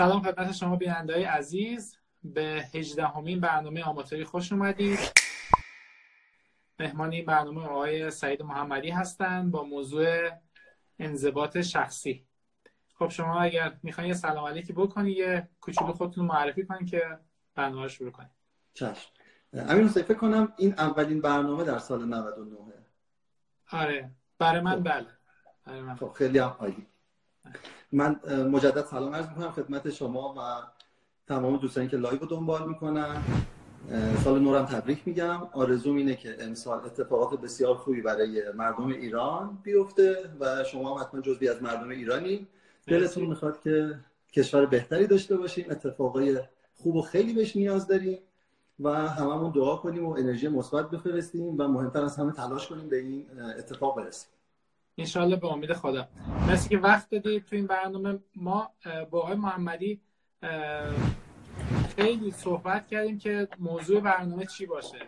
سلام خدمت شما بیننده عزیز. به هجدهمین برنامه آماتوری خوش اومدید. مهمان این برنامه آقای سعید محمدی هستند با موضوع انضباط شخصی. خب شما اگر می‌خواین یه سلام علیکی بکنی یه کوچولو خودتون معرفی کنید که برنامه رو شروع کنید چشم. امیر حسین فکر کنم این اولین برنامه در سال 99 آره. برای من بله. برای من. خب خیلی هم عالی. من مجدد سلام عرض می‌کنم خدمت شما و تمام دوستانی که live رو دنبال می‌کنن. سال نورم تبریک میگم. آرزوم اینه که امسال اتفاقات بسیار خوبی برای مردم ایران بیفته و شما هم حتما جزئی از مردم ایرانی دلتون می‌خواد که کشور بهتری داشته باشیم اتفاقای خوب و خیلی بهش نیاز داریم و هممون دعا کنیم و انرژی مثبت بفرستیم و مهمتر از همه تلاش کنیم به این اتفاق برسیم. انشالله به امید خدا. مرسی که وقت دادید تو این برنامه. ما با آقای محمدی خیلی صحبت کردیم که موضوع برنامه چی باشه.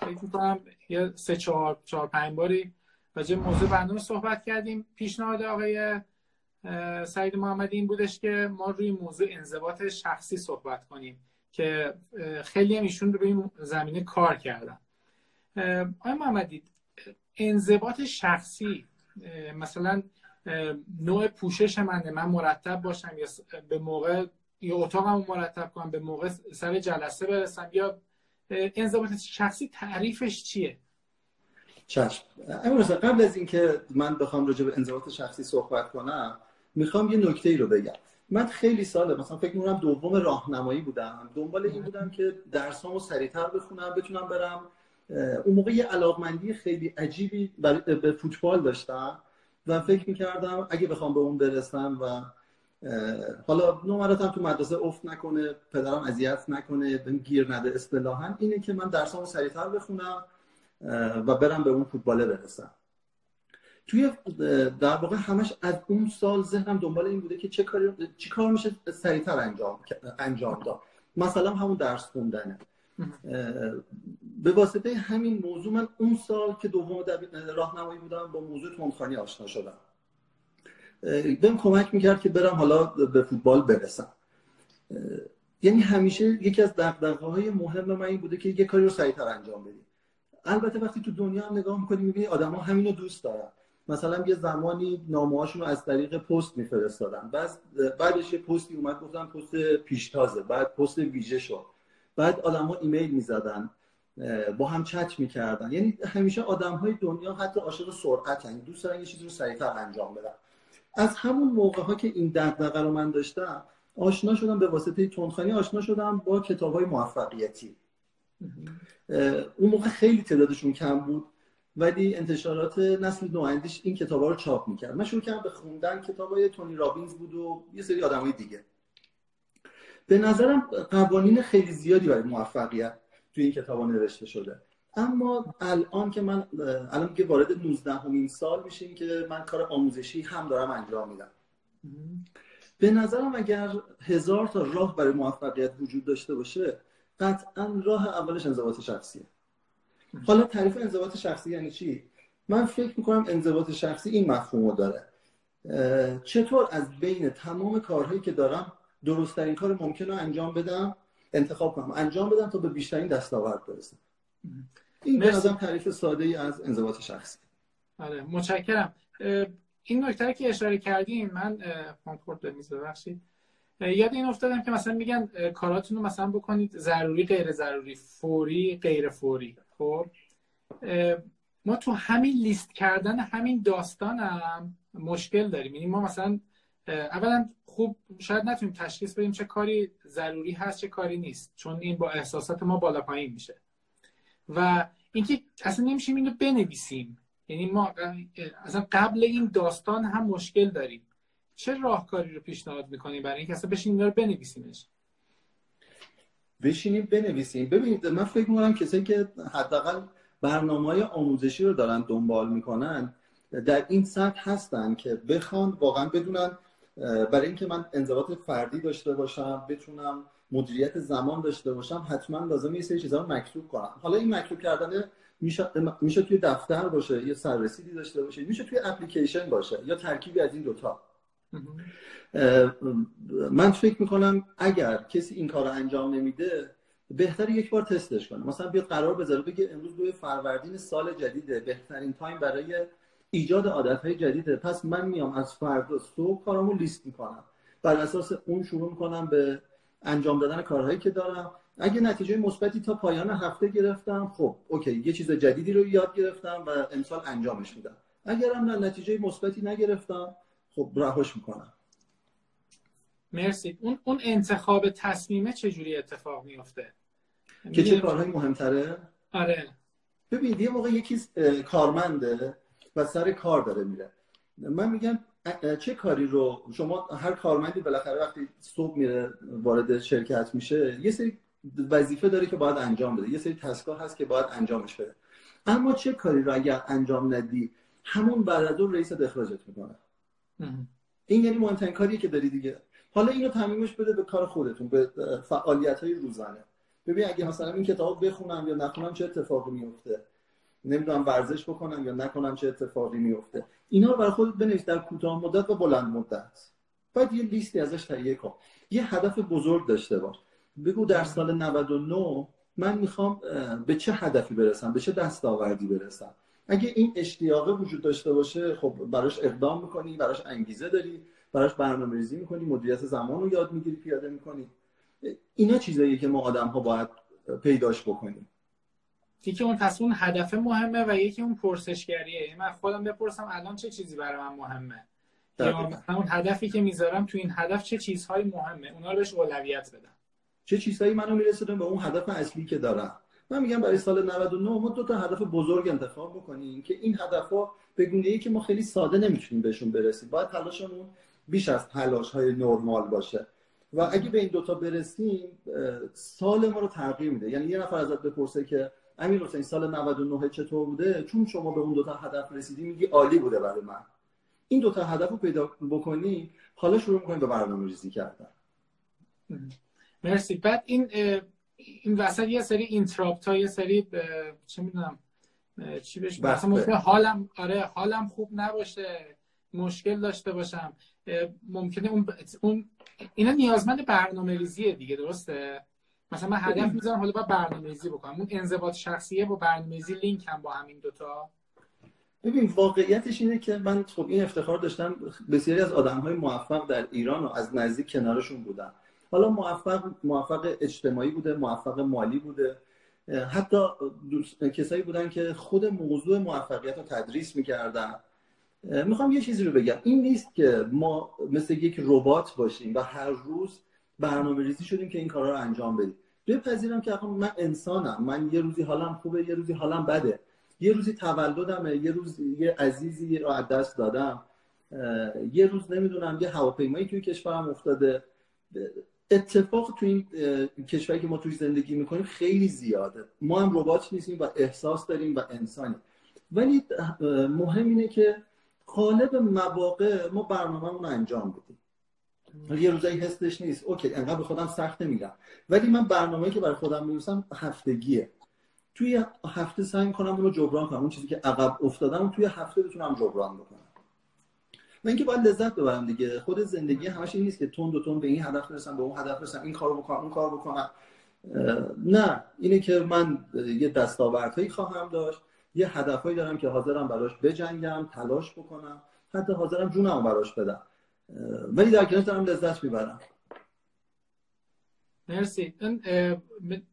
فکر می‌کنم یه سه چهار چهار پنج باری راجع موضوع برنامه صحبت کردیم. پیشنهاد آقای سعید محمدی این بودش که ما روی موضوع انضباط شخصی صحبت کنیم که خیلی هم ایشون روی این زمینه کار کردن. آقای محمدی انضباط شخصی مثلا نوع پوشش منه من مرتب باشم یا به موقع یا اتاقمو مرتب کنم به موقع سر جلسه برسم یا انضباط شخصی تعریفش چیه؟ چشم. قبل از اینکه من بخوام راجع به انضباط شخصی صحبت کنم می‌خوام یه نکته ای رو بگم. من خیلی ساله مثلا فکر می‌کنم دوم راهنمایی بودم. دنبال این بودم که درسامو سریعتر بخونم بتونم برم اون موقع یه علاقمندی خیلی عجیبی به فوتبال داشتم و فکر می‌کردم اگه بخوام به اون برسم و حالا نمراتم تو مدرسه افت نکنه پدرم اذیت نکنه بهم گیر نده اصطلاحا اینه که من درسامو سریعتر بخونم و برم به اون فوتباله برسم. توی در واقع همش از اون سال ذهنم دنبال این بوده که چه کاری چی کار میشه سریعتر انجام انجام داد. مثلا همون درس خوندنه به واسطه همین موضوع من اون سال که دوم راهنمایی بودم با موضوع تندخانی آشنا شدم. بهم کمک می‌کرد که برم حالا به فوتبال برسم. یعنی همیشه یکی از دقدقه های مهم من این بوده که یه کاری رو سریعتر انجام بدیم البته وقتی تو دنیا هم نگاه می‌کنی می‌بینی آدما همینو دوست دارن. مثلا یه زمانی نامه رو از طریق پست میفرستادن. بعد بعدش یه پستی اومد گفتن پست پیشتازه بعد پست ویژه شد. بعد آدما ایمیل می‌زدن با هم چت می‌کردن. یعنی همیشه آدم های دنیا حتی عاشق سرعت یعنی دوست دارن یه چیزی رو سریعتر انجام بدن. از همون موقع ها که این دغدغه رو من داشتم آشنا شدم به واسطه تندخانی آشنا شدم با کتاب های موفقیتی اون موقع خیلی تعدادشون کم بود. ولی انتشارات نسل نواندیش این کتاب رو چاپ می‌کرد. من شروع کردم به خوندن کتاب های تونی رابینز بود و یه سری آدم های دیگه. به نظرم قوانین خیلی زیادی برای موفقیت توی این کتاب نوشته شده. اما الان که من الان که وارد 19 همین سال میشیم که من کار آموزشی هم دارم انجام میدم. به نظرم اگر هزار تا راه برای موفقیت وجود داشته باشه قطعا راه اولش انضباط شخصیه. حالا تعریف انضباط شخصی یعنی چی؟ من فکر می‌کنم انضباط شخصی این مفهوم رو داره چطور از بین تمام کارهایی که دارم درستترین کار ممکن رو انجام بدم انتخاب کنم؟ انجام بدم تا به بیشترین دستاورد برسم. این به نظرم تعریف ساده ای از انضباط شخصی. آره متشکرم. این نکته که اشاره کردیم من کنکورد بمیز ببخشید. یاد این افتادم که مثلا میگن کاراتون رو مثلا بکنید ضروری غیر ضروری فوری غیر فوری خب ما تو همین لیست کردن همین داستان هم مشکل داریم. یعنی ما مثلا اولا خوب شاید نتونیم تشخیص بدیم چه کاری ضروری هست چه کاری نیست چون این با احساسات ما بالا پایین میشه. و اینکه اصلا نمیشیم اینو بنویسیم. یعنی ما اصلا قبل این داستان هم مشکل داریم. چه راهکاری رو پیشنهاد می‌کنیم برای اینکه اصلا بشینیم رو بنویسیمش؟ بشینیم بنویسیم. ببینید من فکر می‌کنم کسایی که حداقل برنامه های آموزشی رو دارن دنبال می‌کنن در این سطح هستن که بخوان واقعا بدونن برای اینکه من انضباط فردی داشته باشم بتونم مدیریت زمان داشته باشم حتما لازم یه سری چیزا رو مکتوب کنم. حالا این مکتوب کردن میشه, میشه توی دفتر باشه یا سررسیدی داشته باشه میشه توی اپلیکیشن باشه یا ترکیبی از این دوتا. من فکر می‌کنم اگر کسی این کار رو انجام نمیده بهتر یک بار تستش کنه. مثلا بیاد قرار بذاره بگه امروز دوی فروردین سال جدیده بهترین تایم برای ایجاد عادت های جدیده. پس من میام از فردا صبح کارامو لیست می‌کنم. بر اساس اون شروع می‌کنم به انجام دادن کارهایی که دارم. اگه نتیجه مثبتی تا پایان هفته گرفتم خب okay یه چیز جدیدی رو یاد گرفتم و امسال انجامش میدم. اگرم نه نتیجه مثبتی نگرفتم خب رهاش می‌کنم. مرسی. اون اون انتخاب تصمیمه چجوری اتفاق میفته که چه کارهایی مهمتره؟ آره. ببین یه موقع یکی کارمنده و سر کار داره میره. من میگم چه کاری رو شما هر کارمندی بالاخره وقتی صبح میره وارد شرکت میشه یه سری وظیفه داره که باید انجام بده. یه سری تسکا هست که باید انجامش بده. اما چه کاری رو اگر انجام ندی همون بعد از اون رئیس اخراجت می‌کنه. این یعنی مهمترین کاریه که داری دیگه. حالا اینو تعمیمش بده به کار خودتون به فعالیت های روزانه. ببین اگه مثلا این کتاب بخونم یا نخونم چه اتفاقی میفته؟ نمی‌دونم ورزش بکنم یا نکنم چه اتفاقی میفته. اینا رو برای خودت بنویس در کوتاه مدت و بلند مدت. باید یه لیستی ازش تهیه کن. یه هدف بزرگ داشته باش. بگو در سال 99 من می‌خوام به چه هدفی برسم؟ به چه دستاوردی برسم؟ اگه این اشتیاقه وجود داشته باشه خب براش اقدام می‌کنی براش انگیزه داری براش برنامه ریزی می‌کنی مدیریت زمان رو یاد می‌گیری پیاده می‌کنی. اینا چیزایی که ما آدم ها باید پیداش بکنیم. یکی اون تصمیم هدف مهمه و یکی اون پرسشگریه. یعنی من خودم بپرسم الان چه چیزی برای من مهمه؟ یا اون هدفی که می‌ذارم تو این هدف چه چیزهایی مهمه؟ اونا رو بهش اولویت بدم. چه چیزهایی منو میرسونم به اون هدف اصلی که دارم. من میگم برای سال 99 ما دو تا هدف بزرگ انتخاب بکنیم که این هدفها به گونه ای که ما خیلی ساده نمی‌تونیم بهشون برسیم. باید تلاشمون بیش از تلاش های نرمال باشه. و اگه به این دوتا برسیم سال ما رو تغییر میده. یعنی یه نفر ازت بپرسه که امیر حسین سال 99 چطور بوده؟ چون شما به اون دوتا هدف رسیدی میگی عالی بوده برای من. این دوتا هدف رو پیدا بکنی حالا شروع می‌کنیم به برنامه ریزی کردن. مرسی. بعد این این وسط یه سری اینتراپت ها یه سری چه می‌دونم چی بهش مثلا حالم آره حالم خوب نباشه مشکل داشته باشم. ممکنه اون اون اینا نیازمند برنامه ریزیه دیگه درسته؟ مثلا من هدف می‌ذارم حالا باید برنامه ریزی بکنم. اون انضباط شخصیه با برنامه ریزی لینک هم با همین دوتا ببین واقعیتش اینه که من خب این افتخار داشتم بسیاری از آدم های موفق در ایران و از نزدیک کنارشون بودم حالا موفق موفق اجتماعی بوده موفق مالی بوده. حتی کسایی بودن که خود موضوع موفقیت رو تدریس می‌کردن. می‌خوام یه چیزی رو بگم. این نیست که ما مثل یک ربات باشیم و هر روز برنامه ریزی شدیم که این کارا رو انجام بدیم. بپذیرم که من انسانم. من یه روزی حالم خوبه یه روزی حالم بده. یه روزی تولدمه یه روز یه عزیزی رو از دست دادم. یه روز نمی‌دونم یه هواپیمایی توی کشورم افتاده. اتفاق تو این کشوری که ما توی زندگی می‌کنیم خیلی زیاده. ما هم ربات نیستیم و احساس داریم و انسانی ولی مهم اینه که قالب مواقع ما برنامه رو انجام بدیم. یه روزایی حسش نیست. اوکی انقدر به خودم سخت نمیگم ولی من برنامه‌ای که برای خودم می‌نویسم هفتگیه. توی هفته سعی کنم اون رو جبران کنم. اون چیزی که عقب افتادم توی هفته بتونم جبران بکنم. و اینکه باید لذت ببرم دیگه. خود زندگی همش این نیست که تون دو تون به این هدف برسم به اون هدف برسم این کارو بکنم اون کارو بکنم. نه. اینه که من یه دستاوردهایی خواهم داشت یه هدفهایی دارم که حاضرم براش بجنگم تلاش بکنم. حتی حاضرم جونم براش بدم. ولی در کنارش دارم لذت می‌برم. مرسی.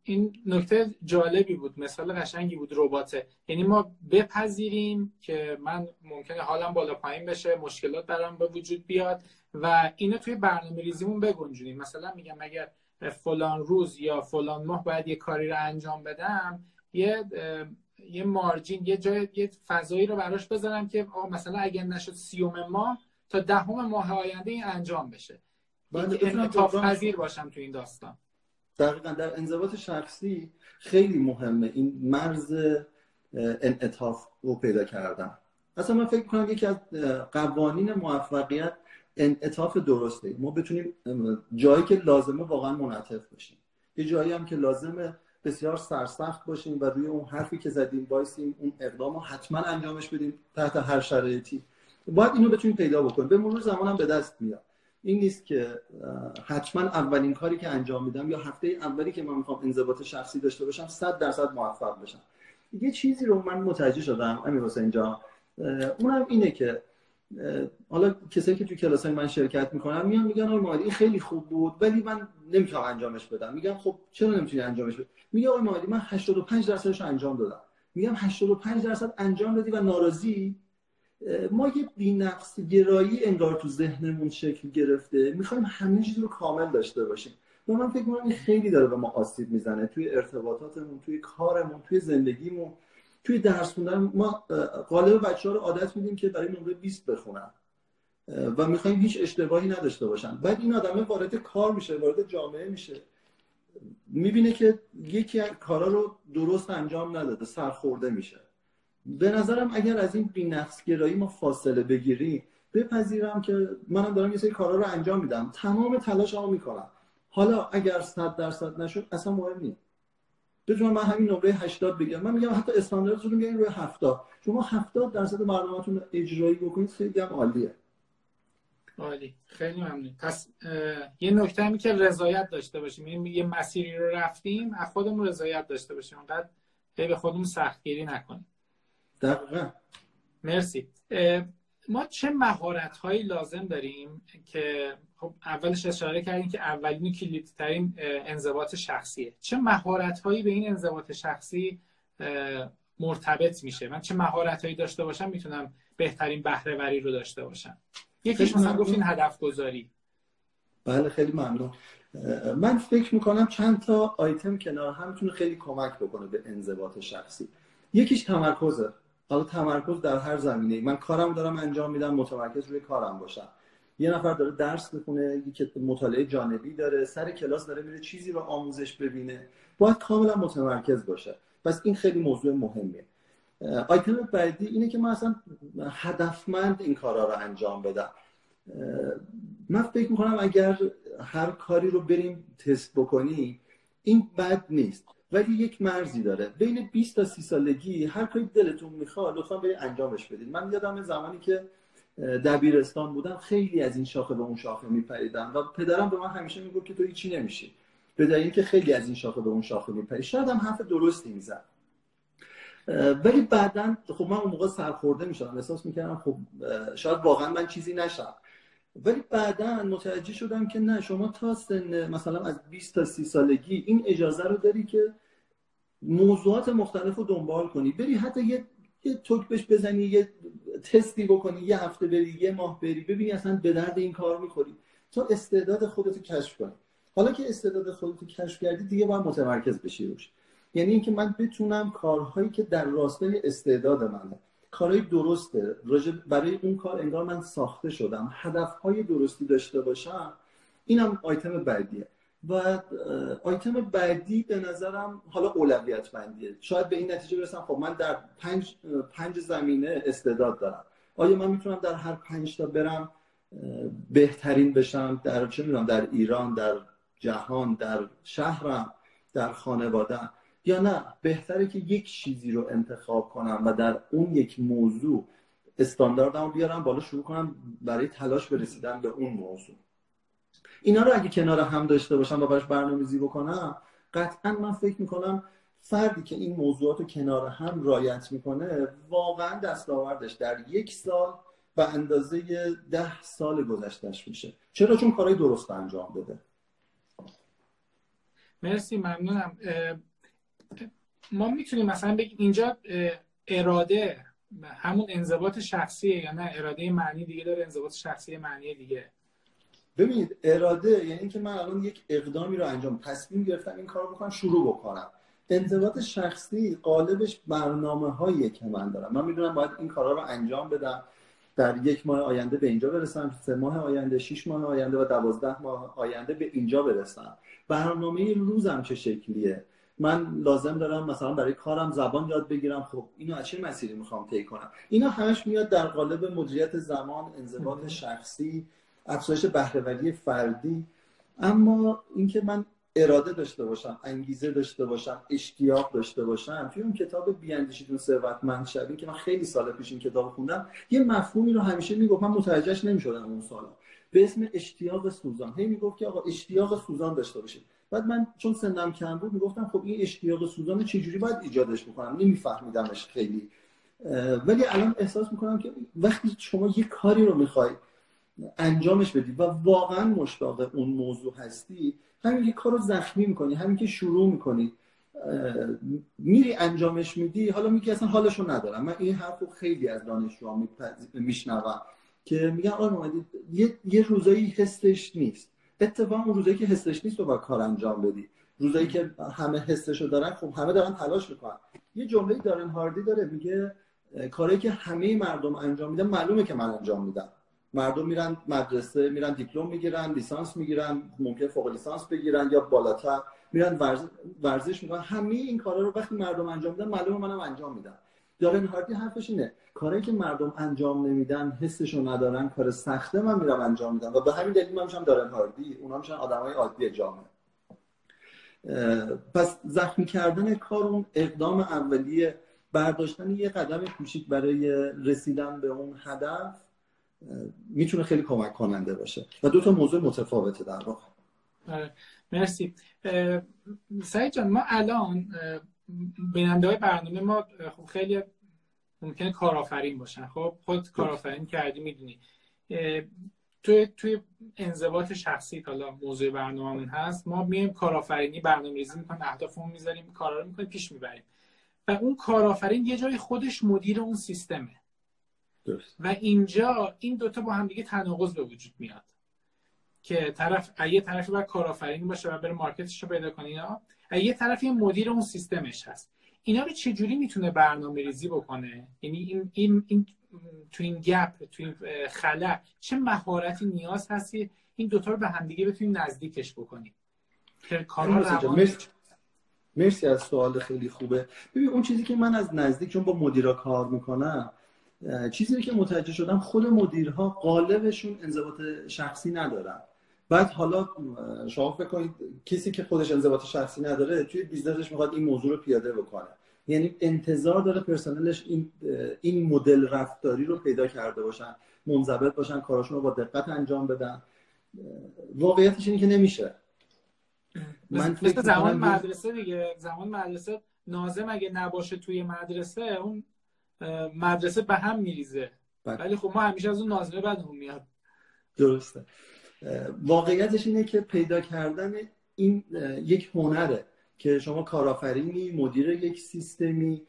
این نکته جالبی بود. مثال قشنگی بود رباته یعنی ما بپذیریم که من ممکنه حالم بالا پایین بشه مشکلات برام به وجود بیاد و اینو توی برنامه ریزیمون بگنجونیم. مثلا میگم اگر فلان روز یا فلان ماه باید یه کاری رو انجام بدم یه یه مارجین یه جای یه فضایی رو براش بذارم که مثلا اگه نشد سیوم ماه تا دهم ماه آینده این انجام بشه. انعطاف پذیر باشم تو این داستان. دقیقا در انضباط شخصی خیلی مهمه. این مرز انعطاف رو پیدا کردن. اصلا من فکر کنم یکی از قوانین موفقیت انعطاف درسته. ما بتونیم جایی که لازمه واقعا منعطف باشیم یه جایی هم که لازمه بسیار سرسخت باشیم و روی اون حرفی که زدیم بایستیم اون اقدام رو حتما انجامش بدیم تحت هر شرایطی. باید اینو بتونیم پیدا بکنیم. به مرور زمان هم به دست میاد. این نیست که حتما اولین کاری که انجام میدم یا هفته اولی که من می‌خوام انضباط شخصی داشته باشم 100 درصد موفق بشم. یه چیزی رو من متوجه شدم امیر حسین جان. اونم اینه که حالا کسایی که توی کلاس من شرکت می‌کنن میان میگن آقای این خیلی خوب بود ولی من نمی‌تونم انجامش بدم. میگم خب چرا نمی‌تونی انجامش بدی؟ میگه آقای مهدی من 85 درصدش انجام دادم. میگم 85 درصد انجام دادی و ناراضی؟ ما یه بینقص گرایی انگار تو ذهنمون شکل گرفته. می‌خوایم همه چیز رو کامل داشته باشیم. و من فکر می‌کنم این خیلی داره به ما آسیب می‌زنه. توی ارتباطاتمون توی کارمون توی زندگیمون توی درس خوندن ما غالب بچه ها رو عادت میدیم که برای نمره 20 بخونن. و می‌خوایم هیچ اشتباهی نداشته باشن. بعد این آدمه وارد کار میشه وارد جامعه میشه. می‌بینه که یکی کارا رو درست انجام نداده سرخورده میشه. به نظرم اگر از این بینقص گرایی ما فاصله بگیریم بپذیرم که منم دارم یه سری کارا رو انجام میدم. تمام تلاشمو می‌کنم. حالا اگر 100 درصد نشد اصلا مهم نیست. بتونم من همین نمره 80 بگیرم. من میگم حتی استانداردتون رو روی 70 شما 70 درصد برنامه‌تون اجرایی بکنید خیلی هم عالیه. عالی. خیلی ممنون. پس یه نکته همی که رضایت داشته باشیم. یعنی یه مسیری رو رفتیم از خودمون رضایت داشته باشیم. اونقدر به خودمون سختگیری نکنیم. دقیقا. مرسی. ما چه مهارت هایی لازم داریم که خب اولش اشاره کردیم که اولین کلیدترین انضباط شخصیه. چه مهارت هایی به این انضباط شخصی مرتبط میشه؟ من چه مهارت هایی داشته باشم می‌تونم بهترین بهره وری رو داشته باشم؟ یکیش مثلا گفتین هدف گذاری بله خیلی ممنون. من فکر می‌کنم چند تا آیتم کنار هم می‌تونه خیلی کمک بکنه به انضباط شخصی. یکیش تمرکزه. حالا تمرکز در هر زمینه من کارم دارم انجام میدم متمرکز روی کارم باشم. یه نفر داره درس می‌خونه یکی مطالعه جانبی داره سر کلاس داره میره چیزی رو آموزش ببینه. باید کاملا متمرکز باشه. پس این خیلی موضوع مهمیه. آیتم بعدی اینه که من اصلا هدفمند این کارا رو انجام بدم. من فکر می‌کنم اگر هر کاری رو بریم تست بکنی این بد نیست. ولی یک مرزی داره. بین 20 تا 30 سالگی هر کاری دلتون می‌خواد لطفا برید انجامش بدید. من یادم زمانی که دبیرستان بودم خیلی از این شاخه به اون شاخه میپریدم و پدرم به من همیشه می‌گفت که تو هیچی نمیشی. به دلیل که خیلی از این شاخه به اون شاخه میپری. شاید هم حرف درستی می‌زد. ولی بعدا خب من اون موقع سرخورده می‌شدم. احساس می‌کردم خب شاید واقعا من چیزی نشم ولی بعدا متوجه شدم که نه شما تا سن مثلا از 20 تا 30 سالگی این اجازه رو داری که موضوعات مختلف رو دنبال کنی. بری حتی یه یه توک بهش بزنی یه تستی بکنی یه هفته بری یه ماه بری ببینی اصلا به درد این کار می‌خوری. تا استعداد خودت رو کشف کنی حالا که استعداد خودت رو کشف کردی دیگه باید متمرکز بشی روش. یعنی اینکه من بتونم کارهایی که در راستای استعداد منه. کارهای درسته. برای اون کار انگار من ساخته شدم. هدفهای درستی داشته باشم اینم آیتم بعدیه. و آیتم بعدی به نظرم حالا اولویت بندیه. شاید به این نتیجه برسم خب من در پنج, پنج زمینه استعداد دارم. آیا من می‌تونم در هر پنج تا برم بهترین بشم؟ در چه می‌دونم در ایران در جهان در شهرم در خانواده یا نه بهتره که یک چیزی رو انتخاب کنم و در اون یک موضوع استانداردم بیارم بالا شروع کنم برای تلاش برسیدن به اون موضوع. اینا رو اگه کنار هم داشته باشم و براش برنامه‌ریزی بکنم قطعا من فکر می‌کنم فردی که این موضوعات رو کنار هم رایت می‌کنه واقعا دستاوردش در یک سال به اندازه ده سال گذشتش میشه. چرا؟ چون کارهای درست انجام بده. مرسی ممنونم. ما می‌تونیم مثلا بگیم اینجا اراده همون انضباط شخصیه یا نه؟ اراده معنی دیگه داره انضباط شخصی معنی دیگه. ببینید اراده یعنی اینکه من الان یک اقدامی رو انجام تصمیم گرفتم این کار رو بکنم شروع بکنم. انضباط شخصی قالبش برنامه هایی که من دارم. من می‌دونم باید این کارا رو انجام بدم. در یک ماه آینده به اینجا برسم سه ماه آینده شش ماه آینده و دوازده ماه آینده به اینجا برسم. برنامه روزم چه شکلیه؟ من لازم دارم مثلا برای کارم زبان یاد بگیرم. خب اینو از چه مسیری می‌خوام طی کنم؟ اینا همش میاد در قالب مدیریت زمان انضباط شخصی افزایش بهرهوری فردی. اما اینکه من اراده داشته باشم انگیزه داشته باشم اشتیاق داشته باشم توی اون کتاب بیاندیشیدون ثروتمند شوین که من خیلی سال پیش این کتاب خوندم یه مفهومی رو همیشه می‌گفت. من متوجهش نمی‌شدم اون سالا. به اسم اشتیاق سوزان. هی می‌گفت که آقا اشتیاق سوزان داشته باشید. بعد من چون سنم کم بود می‌گفتم خب این اشتیاق سوزان چجوری باید ایجادش بکنم؟ نمیفهمیدمش خیلی. ولی الان احساس می‌کنم که وقتی شما یه کاری رو می‌خوای انجامش بدی و واقعا مشتاق اون موضوع هستی همین که کار رو زخمی می‌کنی همین که شروع می‌کنی میری انجامش میدی حالا میگی اصلا حالشو ندارم. من این حرف رو خیلی از دانشجوها میشنوم که میگن آره یه،, یه روزایی حسش نیست. اتفاقا اون روزایی که حسش نیست رو با کار انجام بدی. روزایی که همه حسشو دارن خب همه دارن تلاش می‌کنن. یه جمله دارن هاردی داره میگه کاری که همه مردم انجام میدن معلومه که من انجام میدم. مردم میرن مدرسه میرن دیپلم می‌گیرن لیسانس می‌گیرن ممکن فوق لیسانس بگیرن یا بالاتر. میرن ورزش می‌کنن. همه این کارا رو وقتی مردم انجام میدن معلومه منم انجام میدم. دارن هاردی حرفش اینه. کاری که مردم انجام نمیدن حسشو ندارن کار سخته من میرم انجام میدم. و به همین دلیل من میشم دارن هاردی اونا میشن آدمای عادی جامعه. پس زخمی کردن کار اون اقدام اولیه برداشتن یه قدم کوچیک برای رسیدن به اون هدف می‌تونه خیلی کمک کننده باشه. و دو تا موضوع متفاوته در واقع. آره، مرسی. سعید جان ما الان بیننده های برنامه ما خب خیلی ممکنه کارآفرین باشن. خب خود کارآفرین کردی می‌دونی. توی توی انضباط شخصی حالا موضوع برنامه‌مون هست. ما میایم کارآفرینی برنامه‌ریزی می‌کنیم اهدافمون می‌ذاریم کارا رو می‌کنیم پیش می‌بریم. و اون کارآفرین یه جای خودش مدیر اون سیستمه. درست. و اینجا این دوتا با هم دیگه تناقض به وجود میاد. که طرف یه طرفی باید کارآفرینی باشه و بره مارکتش رو پیدا کنه. یه طرفی مدیر اون سیستمش هست. اینا رو چجوری می‌تونه برنامه ریزی بکنه؟ یعنی این, این, این تو این گپ تو این خلا چه مهارتی نیاز هستی این دوتا رو به همدیگه بتونیم نزدیکش بکنیم؟ مرسی. مرسی. از سوال خیلی خوبه. ببین اون چیزی که من از نزدیک چون با مدیرا کار می‌کنم چیزی که متوجه شدم خود مدیرها قالبشون انضباط شخصی ندارن. بعد حالا شما فکر کنید کسی که خودش انضباط شخصی نداره توی بیزنسش می‌خواد این موضوع رو پیاده بکنه. یعنی انتظار داره پرسنلش این این مدل رفتاری رو پیدا کرده باشن منضبط باشن کاراشون رو با دقت انجام بدن. واقعیتش اینه که نمیشه. من مثل زمان مدرسه دیگه. زمان مدرسه نازم اگه نباشه توی مدرسه اون مدرسه به هم میریزه. بله. ولی خب ما همیشه از اون نازمه بدمون میاد. درسته. واقعیتش اینه که پیدا کردن این یک هنره که شما کارآفرینی مدیر یک سیستمی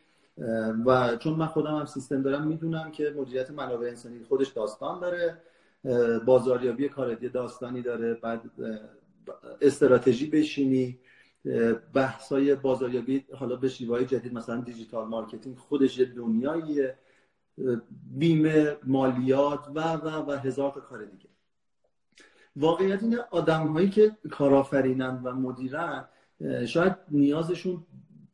و چون من خودم هم سیستم دارم می‌دونم که مدیریت منابع انسانی خودش داستان داره بازاریابی کاردی داستانی داره بعد استراتژی بشینی بحثای بازاریابی حالا به شیوه جدید مثلا digital marketing خودش یه دنیاییه بیمه مالیات و و و هزار تا کار دیگه. واقعیت اینه آدم هایی که کارآفرینن و مدیرن شاید نیازشون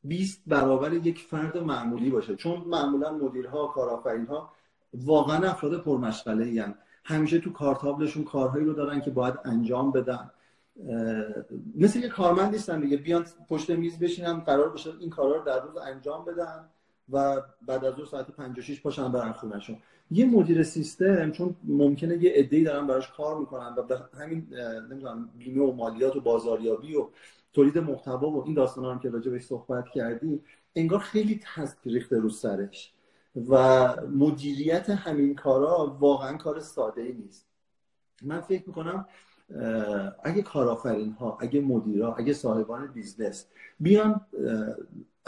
20 برابر یک فرد معمولی باشه. چون معمولا مدیرها کارآفرینها واقعا افراد پرمشغله ای همیشه تو کارتابلشون کارهایی رو دارن که باید انجام بدن. مثل یه کارمند نیستن دیگه. بیان پشت میز بشینن قرار باشه این کارا رو در روز انجام بدن و بعد از اون ساعت 56 پاشن برن خونهشون. یه مدیر سیستم چون ممکنه یه عده‌ای دارن براش کار می‌کنن و همین نمی‌دونم بیمه و مالیات و بازاریابی و تولید محتوا و این داستانا هم که راجع بهش صحبت کردی انگار خیلی تست ریخته رو سرش و مدیریت همین کارا واقعا کار ساده ای نیست. من فکر می‌کنم اگه کارآفرین ها اگه مدیرا اگه صاحبان business بیان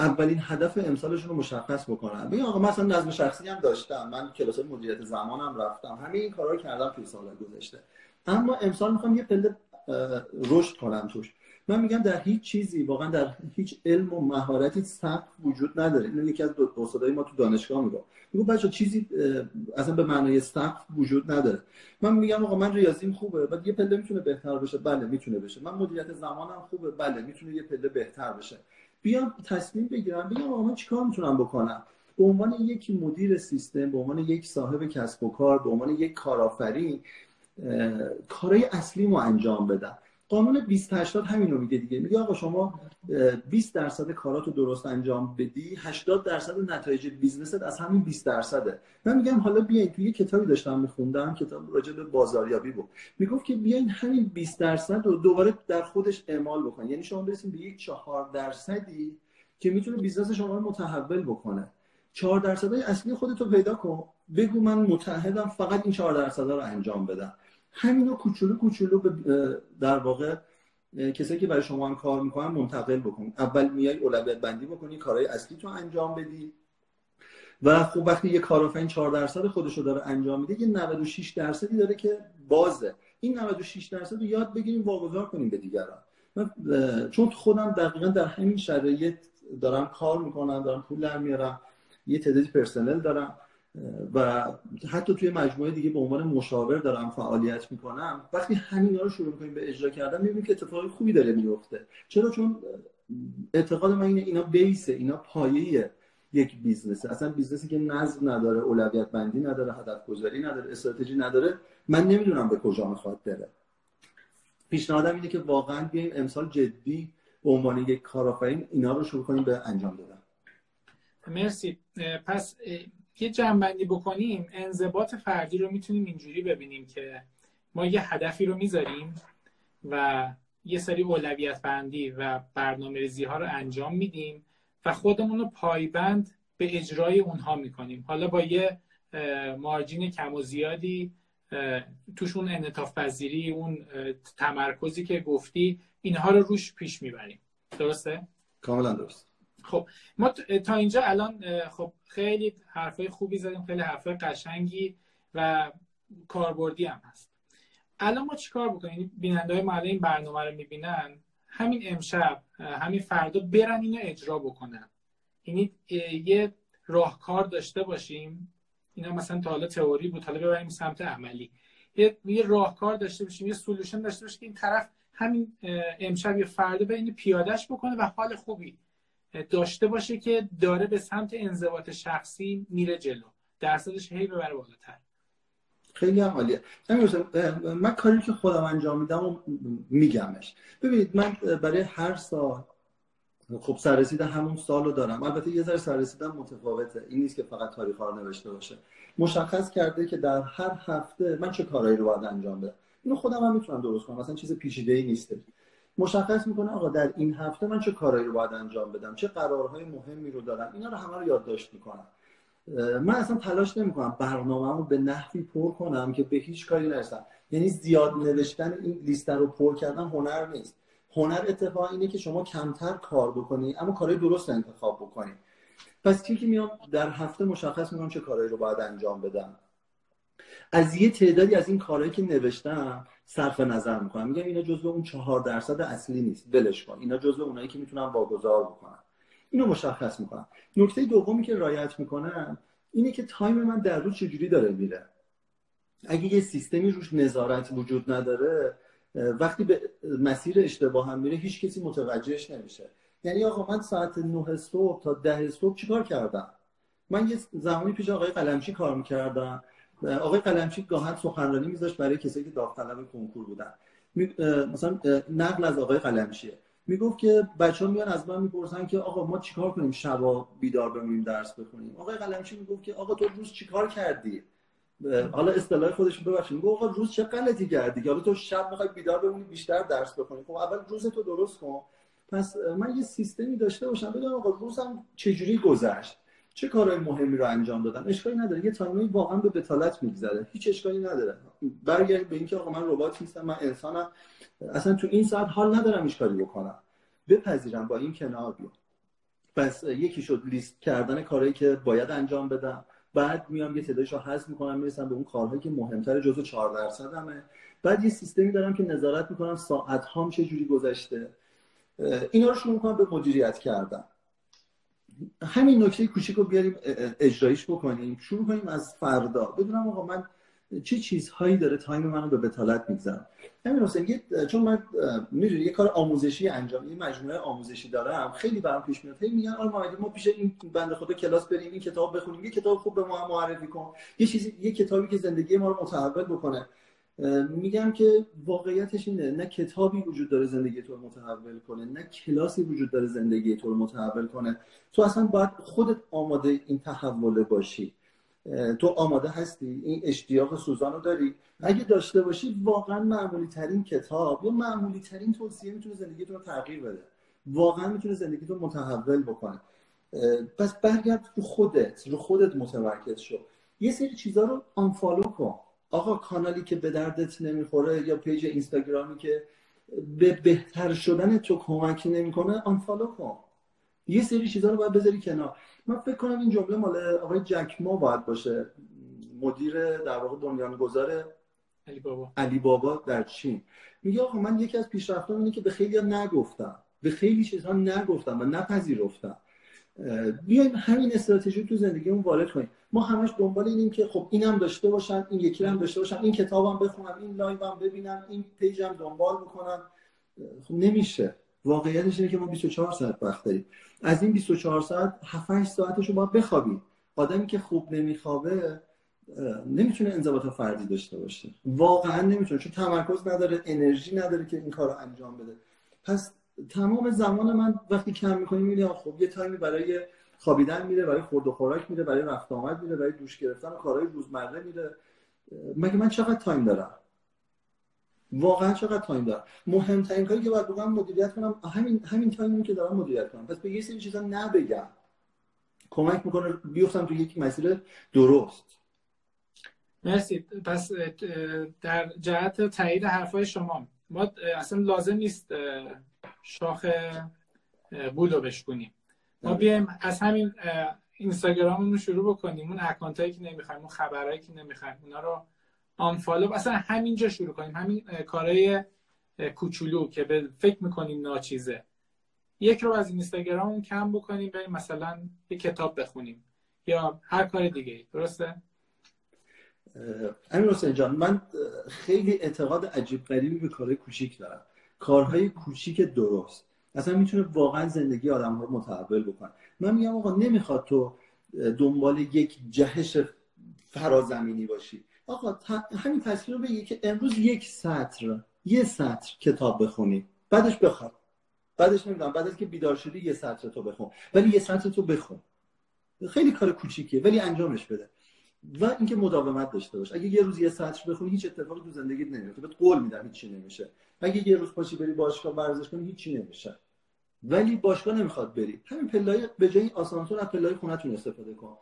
اولین هدف امسالشون رو مشخص بکنن بگم آقا مثلا نظم شخصی هم داشتم. من کلاس مدیریت زمانم رفتم. همه این کارا رو کردم توی سال گذشته. اما امسال می‌خوام یه پله رشد کنم توش. من میگم در هیچ چیزی واقعا در هیچ علم و مهارتی سقف وجود نداره. این یکی از استادای ما تو دانشگاه میگه میگه بچه چیزی اصلا به معنای سقف وجود نداره. من میگم آقا من ریاضیم خوبه. بعد یه پله می‌تونه بهتر بشه؟ بله می‌تونه بشه. من مدیریت زمانم خوبه؟ بله می‌تونه یه پله بهتر بشه. بیام تصمیم بگیرم بگم آقا من چیکار می‌تونم بکنم؟ به عنوان یک مدیر سیستم به عنوان یک صاحب کسب و کار به عنوان یک کارآفرین کارهای اصلی ما انجام بدم. قانون 20 80 همین رو میگه دیگه. میگه آقا شما 20 درصد کاراتو درست انجام بدی 80 درصد نتایج business ت از همین 20 درصده من میگم حالا بیاین توی یه کتابی داشتم میخوندم کتاب راجع به بازاریابی بود. می‌گفت که بیاین همین 20 درصد رو دوباره در خودش اعمال بکنین یعنی شما برسید به یک 4 درصدی که می‌تونه business شما رو متحول بکنه. 4 درصد اصلی خودتو پیدا کن. بگو من متعهدم فقط این 4 درصد رو انجام بدم. همینو کوچولو کوچولو در واقع کسایی که برای شما هم کار می‌کنن منتقل بکن. اول میای اولویت بندی بکنی کارهای اصلی تو انجام بدی. و خب وقتی یه کارآفرین 4 درصد خودش رو داره انجام میده یه 96 درصدی داره که بازه. این 96 درصد رو یاد بگیریم واگذار کنیم به دیگران. من چون خودم دقیقا در همین شرایط دارم کار می‌کنم دارم پول در میارم یه تعدادی پرسنل دارم. و حتی توی مجموعه دیگه به عنوان مشاور دارم فعالیت می‌کنم. وقتی همین رو شروع می‌کنیم به اجرا کردن می‌بینیم که اتفاقای خوبی داره میفته چرا؟ چون اعتقاد من اینه اینا base ه اینا پایه یک business ه. اصلا business ی که نظم نداره اولویت بندی نداره هدف گذاری نداره استراتژی نداره. من نمی‌دونم به کجا می‌خواد بره. پیشنهادم اینه که واقعا بیایم امسال جدی به عنوان یک کارآفرین اینا رو شروع کنیم به انجام دادن. مرسی. پس یه جنبندی بکنیم انضباط فردی رو می‌تونیم اینجوری ببینیم که ما یه هدفی رو می‌ذاریم و یه سری اولویت بندی و برنامه ریزی ها رو انجام میدیم و خودمون رو پایبند به اجرای اونها می‌کنیم. حالا با یه مارجین کم و زیادی توش اون پذیری اون تمرکزی که گفتی اینها رو روش پیش می‌بریم. درسته؟ کاملا درست. خب ما تا اینجا الان خب خیلی حرفای خوبی زدیم خیلی حرفای قشنگی و کاربردی هم هست. الان ما چیکار بکنیم؟ بیننده های ما این برنامه رو می‌بینن همین امشب همین فردا برن اینو اجرا بکنن. یعنی یه راهکار داشته باشیم. اینا مثلا تا حالا تئوری بود حالا ببریم سمت عملی. یه, یه راهکار داشته باشیم یه سولوشن داشته باشیم که این طرف همین امشب یه فردا به این پیادش بکنه و حال خوبی داشته باشه که داره به سمت انضباط شخصی میره جلو. درصدش هی ببره بالاتر. خیلی عالیه. من کاری که خودم انجام میدم و میگمش. ببینید من برای هر سال خب سررسید همون سال رو دارم. البته یه ذره سررسیدم متفاوته. این نیست که فقط تاریخ رو نوشته باشه. مشخص کرده که در هر هفته من چه کارهایی رو باید انجام بدم. اینو خودم هم می‌تونم درست کنم. مثلا چیز پیچیده ای نیست. مشخص می‌کنه آقا در این هفته من چه کارهایی رو باید انجام بدم؟ چه قرارهای مهمی رو دارم؟ اینا رو همه رو یادداشت می‌کنم. من اصلا تلاش نمی‌کنم برنامه رو به نحوی پر کنم که به هیچ کاری نرسم. یعنی زیاد نوشتن این لیست رو پر کردن هنر نیست. هنر اتفاقا اینه که شما کمتر کار بکنی اما کارهای درست انتخاب بکنی. پس که میام در هفته مشخص می‌کنم چه کارهایی رو باید انجام بدم. از یه تعدادی از این کارهایی که نوشتم صرف نظر می‌کنم. میگم اینا جزو اون چهار درصد اصلی نیست. ولش کن. اینا جزو اونایی که می‌تونم واگذار بکنم اینو مشخص می‌کنم. نکته دومی که رایت می‌کنم اینه که تایم من در روز چجوری داره میره. اگه یه سیستمی روش نظارت وجود نداره وقتی به مسیر اشتباه هم میره هیچ کسی متوجهش نمیشه. یعنی آقا من ساعت 9 صبح تا 10 صبح چیکار کردم؟ من یه زمانی پیش آقای قلمچی کار می‌کردم. آقای قلمچی گاهن سخنرانی میذاشت برای کسایی که داوطلب کنکور بودن. مثلا نقل از آقای قلمچیه. می‌گفت که بچه ها میان از من می‌پرسن که آقا ما چیکار کنیم شبا بیدار بمونیم درس بخونیم. آقای قلمچی می‌گفت که آقا تو روز چیکار کردی؟ حالا اصطلاح خودش ببخشید. میگه آقا روز چه غلطی کردی حالا تو شب می‌خوای بیدار بمونی بیشتر درس بخونی. خب اول روز تو درست کن. پس من یه سیستمی داشته باشم. بگم آقا روزم چجوری گذشت؟ چه کارهای مهمی رو انجام دادن؟ اشکالی نداره. یه تایمی واقعا به بتالت میگذره. هیچ اشکالی نداره. برگردید به اینکه آقا من ربات نیستم من انسانم. اصلا تو این ساعت حال ندارم هیچ کاری بکنم. بپذیرم با این کنار بیام. پس یکی شد لیست کردن کارهایی که باید انجام بدم. بعد میام یه تعدادش رو حذف می‌کنم می‌رسم به اون کارهایی که مهمتر جزو 4 درصدمه. بعد یه سیستمی دارم که نظارت می‌کنم ساعت هام چه جوری گذشته. اینا رو شروع می‌کنم به مدیریت کردن. همین نکته کوچیک رو بیاریم اجرایش بکنیم. شروع کنیم از فردا. بدونم آقا من چه چیزهایی داره تایم منو به بتالت می‌گذارم همین حسین چون من می‌دونی یه کار آموزشی انجام این مجموعه آموزشی دارم. خیلی برام پیش میاد. هی میگن آقا ما پیش این بنده خدا کلاس بریم این کتاب بخونیم یه کتاب خوب به ما معرفی کن. یه چیزی یه کتابی که زندگی ما رو متحول بکنه. میگم که واقعیتش اینه نه کتابی وجود داره زندگی تو رو متحول کنه نه کلاسی وجود داره زندگی تو رو متحول کنه. تو اصلا باید خودت آماده این تحوله باشی. تو آماده هستی؟ این اشتیاق سوزان رو داری؟ اگه داشته باشی واقعا معمولی ترین کتاب یا معمولی ترین توصیه می‌تونه زندگی رو تغییر بده. واقعا می‌تونه زندگی رو متحول بکنه. پس برگرد رو خودت رو خودت متمرکز شو. یه سری چیزها رو unfollow کن. آقا کانالی که به دردت نمی‌خوره یا page اینستاگرامی که به بهتر شدن تو کمک نمی‌کنه unfollow کن. یه سری چیزها رو باید بذاری کنار. من فکر کنم این جمله مال آقای جک ما باید باشه. مدیر در واقع بنیانگذار علی بابا. علی بابا در چین. میگه آقا من یکی از پیشرفتام اینه که به خیلیا نه گفتم. به خیلی چیزها نه گفتم و نپذیرفتم. بیایم همین استراتژی تو زندگیمون وارد کنیم. ما همش دنبال اینیم که خب اینم داشته باشم این یکی هم داشته باشم این کتابم بخونم این live م ببینم این page م دنبال بکنم. خب نمیشه. واقعیتش اینه که ما 24 ساعت وقت داریم. از این 24 ساعت 7 8 ساعتش رو باید بخوابیم. آدمی که خوب نمیخوابه نمی‌تونه انضباط فردی داشته باشه. واقعا نمی‌تونه چون تمرکز نداره انرژی نداره که این کار رو انجام بده. پس تمام زمان من وقتی کم می‌کنیم می‌بینم خب یه time ی برای خوابیدن میره برای خورد و خوراک میره برای رفت آمد میره برای دوش گرفتن و کارهای روزمره میره. مگه من چقدر time دارم؟ واقعا چقدر time دارم؟ مهمترین کاری که باید بکنم مدیریت کنم. همین همین time ی که دارم مدیریت کنم. پس به یه سری چیزا نه بگم. کمک می‌کنه بیفتم تو یک مسیر درست. مرسی. پس در جهت تایید حرفای شما ما اصلا لازم نیست شاخ بولو بشکنیم ما بیایم از همین اینستاگراممون شروع بکنیم. اون اکانت هایی که نمی‌خوایم اون خبرهایی که نمی‌خوایم اونا رو آنفالو اصلا همینجا شروع کنیم. همین کارهای کوچولو که به فکر می‌کنیم ناچیزه. یک رو از اینستاگرام کم بکنیم بریم مثلا یه کتاب بخونیم. یا هر کار دیگه. درسته؟ امیر حسین جان من خیلی اعتقاد عجیب غریبی به کارهای کوچیک دارم. کارهای کوچیک درست. اصلا می‌تونه واقعا زندگی آدم رو متحول بکنه. من میگم آقا نمی‌خواد تو دنبال یک جهش فرازمینی باشی. آقا همین تصویر رو بگی که امروز یک سطر یه سطر کتاب بخونی. بعدش بخواب. بعدش نمی‌دونم بعد از که بیدار شدی یه سطر تو بخون. ولی یه سطر تو بخون. خیلی کار کوچیکیه ولی انجامش بده. و اینکه مداومت داشته باش. اگه یه روز یه سطر بخونی هیچ اتفاقی تو زندگیت نمیفته. بهت قول میدم هیچی نمیشه. اگه یه روز پاشی بری باشگاه ورزش کنی هیچی نمیشه. ولی باشگاه نمی‌خواد بری. همین پلای به جای آسانسور از پلای خونتون استفاده کن.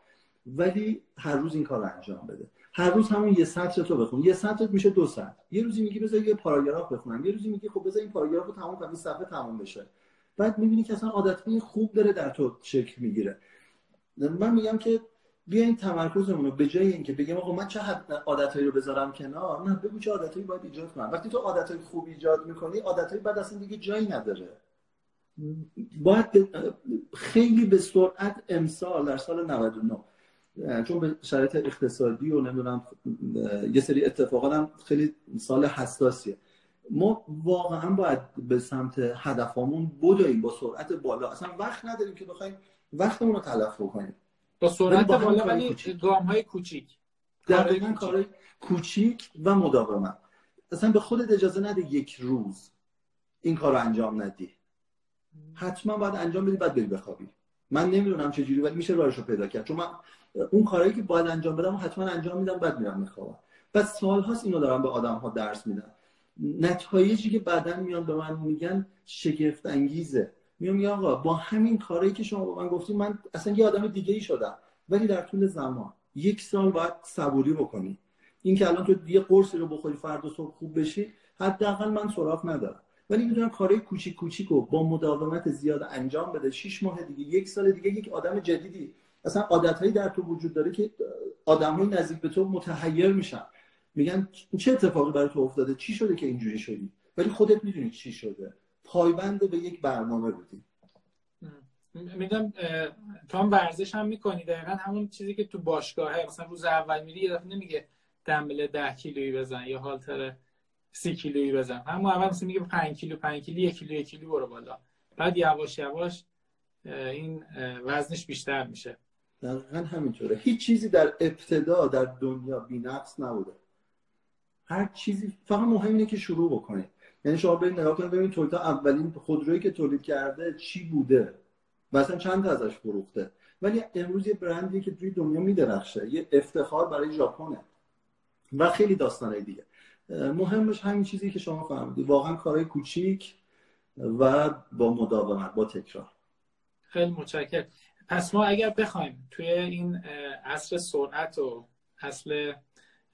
ولی هر روز این کار انجام بده. هر روز همون یه سطر تو بخون. یه سطر میشه دو سطر یه روزی میگی بذار یه پاراگراف بخونم. یه روزی میگی خب بذار این پاراگراف رو تمام کنم این صفحه تمام بشه. بعد می‌بینی که اصلا عادتهای خوب داره در تو شکل می‌گیره. من میگم که بیاین تمرکزمون رو به جای اینکه بگیم آقا من چه عادتهایی رو بذارم کنار نه بگو چه عادتهایی باید ایجاد کنم. وقتی تو عادتهای خوب ایجاد می‌کنی عادتهای بعد اصلا دیگه جایی نداره. باید خیلی به سرعت امسال در سال 99 چون به شرایط اقتصادی و نمی‌دونم یه سری اتفاقات هم خیلی سال حساسیه. ما واقعا باید به سمت هدفمون بدویم با سرعت بالا. اصلا وقت نداریم که بخوایم وقتمون رو تلف کنیم با سرعت بالا ولی گام های کوچیک. دقیقا کارهای کوچیک و مداومت اصلا به خودت اجازه نده یک روز این کار رو انجام ندی. حتما باید انجام بدی بعد بری بخوابی. من نمی‌دونم چه جوری ولی میشه راهش رو پیدا کرد. چون من اون کارهایی که باید انجام بدم حتما انجام میدم بعد میرم میخوابم. بعد سالهاست اینو دارم به آدم ها درس میدم. نتایجی که بعدا میان به من میگن شگفت انگیزه میام میگم آقا با همین کاری که شما با من گفتید من اصلا یه آدم دیگه ای شدم. ولی در طول زمان یک سال باید صبوری بکنی. این که الان تو یه قرصی رو بخوری فردا صبح خوب بشی حداقل من سراغ ندارم. ولی می‌دونم کارهای کوچیک کوچیک رو با مداومت زیاد انجام بده. 6 ماه دیگه یک سال دیگه یک آدم جدیدی. اصلا عادتهایی در تو وجود داره که آدمای نزدیک به تو متحیر میشن. میگن چه اتفاقی برای تو افتاده؟ چی شده که اینجوری شدی؟ ولی خودت می‌دونی چی شده. پایبند به یک برنامه بودی میگم تو هم ورزش هم می‌کنی. دقیقا همون چیزی که تو باشگاهه. مثلا روز اول میری یه دفعه نمیگه دمبل ده کیلویی بزن یا هالتر سی کیلویی بزن. همون اول مثلا میگه 5 کیلو 5 کیلو یک کیلو یک کیلو برو بالا. بعد یواش یواش این وزنش بیشتر میشه. دقیقا همینطوره. هیچ چیزی در ابتدا در دنیا بینقص نبوده. هر چیزی فقط مهم اینه که شروع بکنید یعنی شما برید نگاه کنید ببینید تویوتا اولین خودرویی که تولید کرده چی بوده؟ مثلا چند تا ازش فروخته؟ ولی امروز یه برندی که توی دنیا میدرخشه یه افتخار برای ژاپنه. و خیلی داستانه دیگه. مهمش همین چیزی که شما فهمیدید. واقعا کارهای کوچیک و با مداومت با تکرار. خیلی متشکرم. پس ما اگر بخوایم توی این عصر سرعت و اصل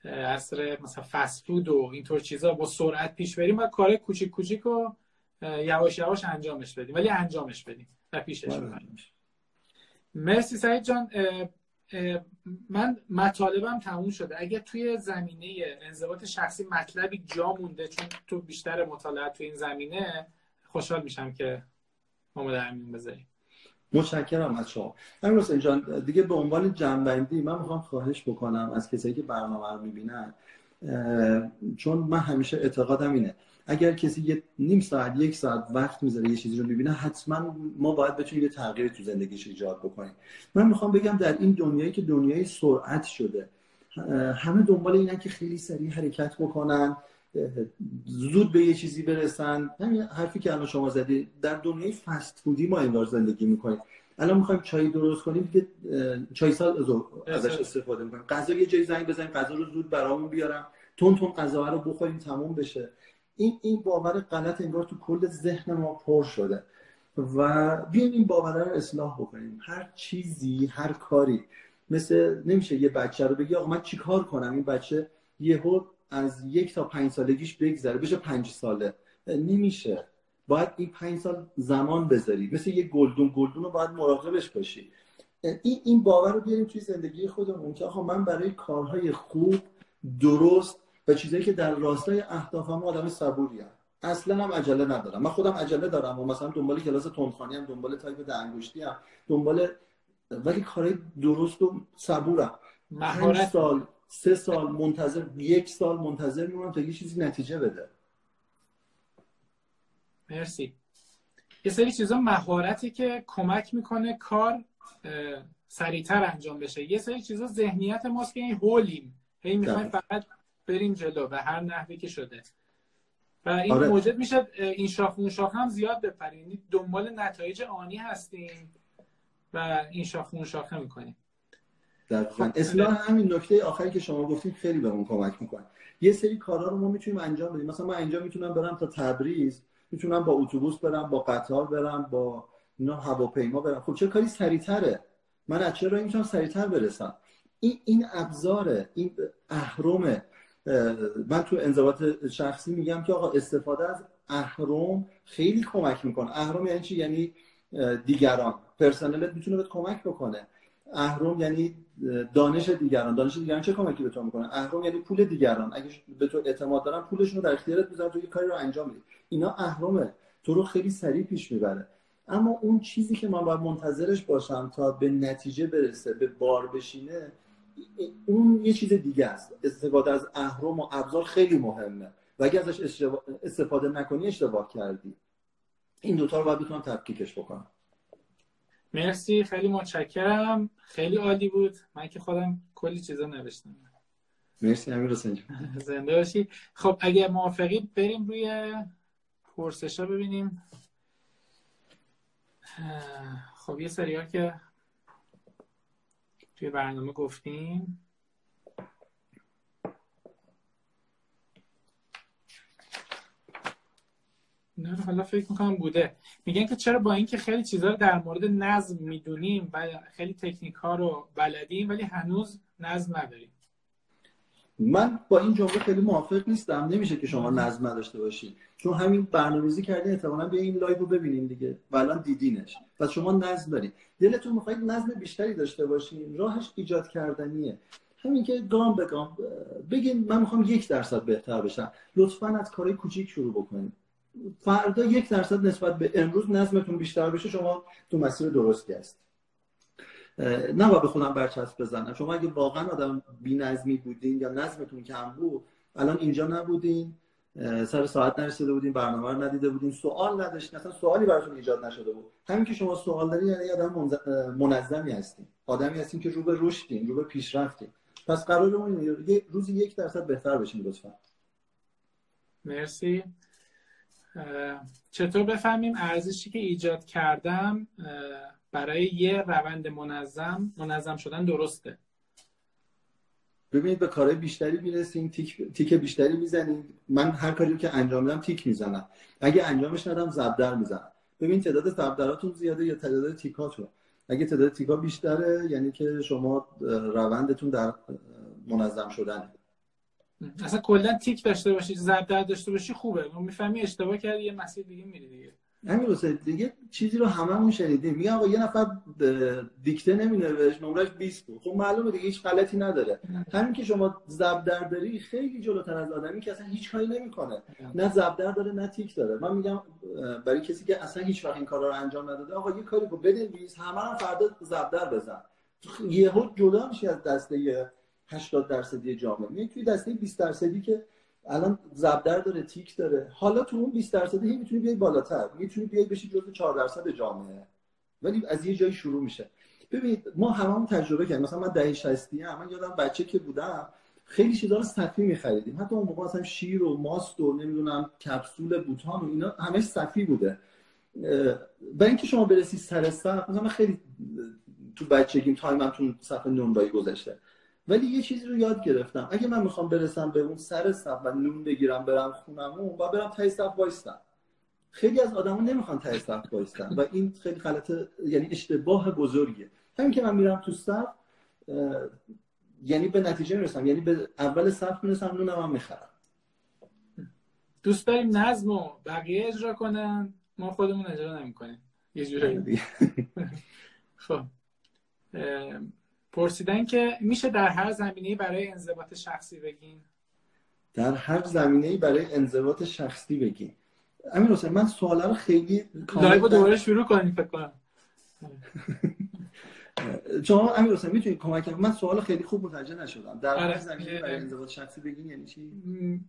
عصر مثلا فست فود و اینطور چیزا با سرعت پیش بریم و کار کوچیک کوچیک رو یواش یواش انجامش بدیم. ولی انجامش بدیم و پیشش بله. ببریم مرسی سعید جان. من مطالبم تموم شده. اگر توی زمینه انضباط شخصی مطلبی جا مونده چون تو بیشتر مطالعات تو این زمینه خوشحال میشم که ما در میون بذاریم متشکرم از شما. همین حسین جان دیگه به عنوان جنبندی من می‌خوام خواهش بکنم از کسایی که برنامه رو می‌بینن چون من همیشه اعتقادم اینه اگر کسی یه نیم ساعت یک ساعت وقت می‌ذاره یه چیزی رو می‌بینه حتما ما باید بتونیم یه تغییری تو زندگیش ایجاد بکنیم. من می‌خوام بگم در این دنیایی که دنیای سرعت شده همه دنبال اینن که خیلی سریع حرکت بکنن. زود به یه چیزی برسن. همین حرفی که الان شما زدی در دنیای فست فودی ما انگار زندگی می‌کنیم. الان می‌خوایم چای درست کنیم که چای سال ازش استفاده می‌کنیم. غذا یه جایی زنگ بزنیم غذا رو زود برامون بیارم تون تون غذا رو بخوریم تموم بشه. این این باور غلط انگار تو کل ذهن ما پر شده. و بیایم این باور رو اصلاح بکنیم. هر چیزی هر کاری. مثل نمیشه یه بچه رو بگی آقا من چیکار کنم؟ این بچه یهو از یک تا پنج سالگیش بگذره بشه پنج ساله. نمیشه. باید این پنج سال زمان بذاری. مثل یه گلدون. گلدون رو باید مراقبش باشی. این این باور رو بیاریم توی زندگی خودمون که آقا من برای کارهای خوب درست و چیزایی که در راستای اهدافم آدم صبوری‌ام. اصلا هم عجله ندارم. من خودم عجله دارم. و مثلا دنبال کلاس تندخوانی‌ام دنبال تایپ ده انگشتی‌ام دنبال ولی کارهای درست و صبورم. مهارت سال سه سال منتظر یک سال منتظر میمونم تا یه چیزی نتیجه بده. مرسی. یه سری چیزا مهارتی که کمک می‌کنه کار سریعتر انجام بشه. یه سری چیزا ذهنیت ماست که این هولیم. هی می‌خوایم فقط بریم جلو به هر نحوی که شده. و این آره. موجب میشه این شاخ اون شاخ هم زیاد بپریم. دنبال نتایج آنی هستیم و این شاخ اون شاخه می‌کنیم. دقیقا. اصلاح همین نکته آخری که شما گفتیم خیلی بهمون کمک می‌کنه. یه سری کارا رو ما می‌تونیم انجام بدیم. مثلا من اینجا می‌تونم برم تا تبریز می‌تونم با اتوبوس برم با قطار برم با اینا هواپیما برم. خب چه کاری سریعتره؟ من از چه راهی می‌تونم سریعتر برسم؟ این این ابزاره این اهرمه. من تو انضباط شخصی میگم که آقا استفاده از اهرم خیلی کمک می‌کنه. اهرم یعنی چی؟ یعنی دیگران. پرسنلت می‌تونه بهت کمک بکنه. اهرم یعنی دانش دیگران دانش دیگران چه کمکی به تو می‌کنه اهرم یعنی پول دیگران. اگه به تو اعتماد دارن پولشون رو در اختیارت می‌ذارن تو یه کاری رو انجام بدی اینا اهرمه تو رو خیلی سریع پیش می‌بره. اما اون چیزی که من باید منتظرش باشم تا به نتیجه برسه به بار بشینه اون یه چیز دیگه است. استفاده از اهرم و ابزار خیلی مهمه. و اگه ازش استفاده نکنی اشتباه کردی. این دوتا رو باید بتونم تفکیکش بکنم. مرسی خیلی متشکرم. خیلی عالی بود. من که خودم کلی چیزا نوشتم. مرسی امیر زنده باشی. خب اگه موافقی بریم روی پرسش ها ببینیم خب یه سریال که توی برنامه گفتیم. نه حالا فکر می‌کنم بوده. میگن که چرا با اینکه خیلی چیزها رو در مورد نظم می‌دونیم و خیلی تکنیک ها رو بلدیم ولی هنوز نظم نداریم. من با این جمله خیلی موافق نیستم. نمیشه که شما نظم نداشته باشید چون همین برنامه‌ریزی کردین احتمالاً بیا این live رو ببینین دیگه. و الان دیدینش. پس شما نظم دارید دلتون می‌خواد نظم بیشتری داشته باشین. راهش ایجاد کردنه. همین که گام به گام بگین من می‌خوام یک درصد بهتر بشم. لطفا از کارهای کوچیک شروع بکنید فردا یک درصد نسبت به امروز نظمتون بیشتر بشه شما تو مسیر درستی هست نه به خودم برچسب بزنم. شما اگه واقعا آدم بی نظمی بودین یا نظمتون کم بود الان اینجا نبودین سر ساعت نرسیده بودین برنامه رو ندیده بودین سوال نداشتین اصلا سوالی براتون ایجاد نشده بود. همین که شما سوال دارین یعنی آدم منظمی هستین. آدمی هستین که رو به رشدین رو به پیشرفتین. پس قرارمون اینه روزی یک درصد بهتر بشین لطفا. مرسی. چطور بفهمیم ارزشی که ایجاد کردم برای یه روند منظم منظم شدن درسته؟ ببینید به کارهای بیشتری می‌رسیم تیک, تیک بیشتری می‌زنیم. من هر کاری که انجام میدم تیک می‌زنم. اگه انجامش ندم زبدر می‌زنم. ببین تعداد زبدراتون زیاده یا تعداد تیکاتون؟ اگه تعداد تیکا بیشتره یعنی که شما روندتون در منظم شدنه. اصلا کلا تیک داشته باشی زبدر داشته باشی خوبه. می‌فهمی اشتباه کردی یه مسیر دیگه میری دیگه. همین دیگه چیزی رو هممون شنیدیم. میگم آقا یه نفر دیکته نمی نوشت نمرش 20 بود. خب معلومه دیگه هیچ غلطی نداره. همین که شما زبدر داری خیلی جلوتر از آدمی که اصلا هیچ کاری نمی‌کنه. نه زبدر داره نه تیک داره. من میگم برای کسی که اصلا هیچ وقت این کارا رو انجام نداده آقا یه کاری رو بنویس همه هم فردا زبدر بزن. یهو جدا میشی از دسته 80 درصدی جامعه. میای توی دسته 20 درصدی که الان زبدر داره تیک داره. حالا تو اون 20 درصد هی می‌تونی بیای بالاتر. می‌تونی بیای بشی جزو 4 درصد جامعه. ولی از یه جایی شروع میشه. ببینید ما هممون تجربه کردیم. مثلا من دهه 60 ام من یادم بچه که بودم خیلی چیزا رو صفی می‌خریدیم. حتی اون موقع مثلا شیر و ماست و نمی‌دونم کپسول بوتان و اینا همش صفی بوده. برای اینکه شما برسی سر مثلا من خیلی تو بچگیم تایمم تو صف نونبایی گذشته ولی یه چیزی رو یاد گرفتم. اگه من می‌خوام برسم به اون سر صف و نون بگیرم برم خونمون و برم تای صف وایستم. خیلی از آدما نمی‌خوان تای صف وایستن و این خیلی غلطه یعنی اشتباه بزرگیه. همین که من میرم تو صف یعنی به نتیجه می‌رسم. یعنی به اول صف می‌رسم نونم هم می‌خرم. دوست داریم نظم و بقیه اجرا کنن؟ ما خودمون اجرا نمی‌کنیم. یه جوری خب. پرسیدن که میشه در هر زمینه برای انضباط شخصی بگین؟ در هر زمینه برای انضباط شخصی بگین. امیر حسین من سوالا رو خیلی live دوباره شروع کنیم فکر کنم. شما امیر حسین می‌تونید کمک من سوال خیلی خوب متوجه نشدم. در هر آره. زمینه برای انضباط شخصی بگین یعنی چی؟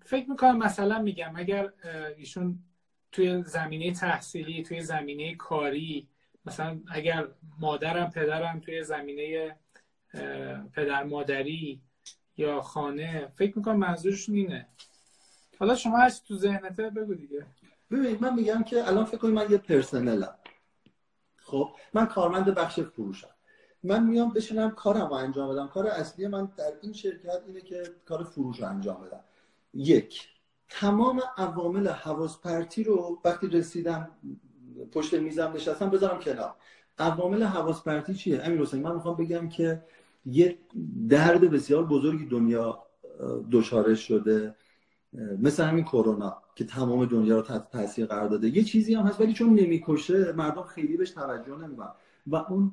فکر می‌کنم مثلا میگم اگر ایشون توی زمینه تحصیلی توی زمینه کاری مثلا اگر مادرم پدرم توی زمینه پدر مادری یا خانه فکر می‌کنم منظورشون اینه. حالا شما هرچی تو ذهنته بگو دیگه. ببینید من میگم که الان فکر کنید من یه پرسنلم. خب من کارمند بخش فروشم. من میام بشینم کارم رو انجام بدم. کار اصلی من در این شرکت اینه که کار فروش رو انجام بدم. یک تمام عوامل حواس پرتی رو وقتی رسیدم پشت میزم نشستم بذارم کنار. عوامل حواس پرتی چیه؟ امیر حسین من می‌خوام بگم که یه درد بسیار بزرگی دنیا دچارش شده مثل همین کرونا که تمام دنیا رو تحت تاثیر قرار داده. یه چیزی هم هست ولی چون نمی‌کشه مردم خیلی بهش توجه نمی‌کنن. و اون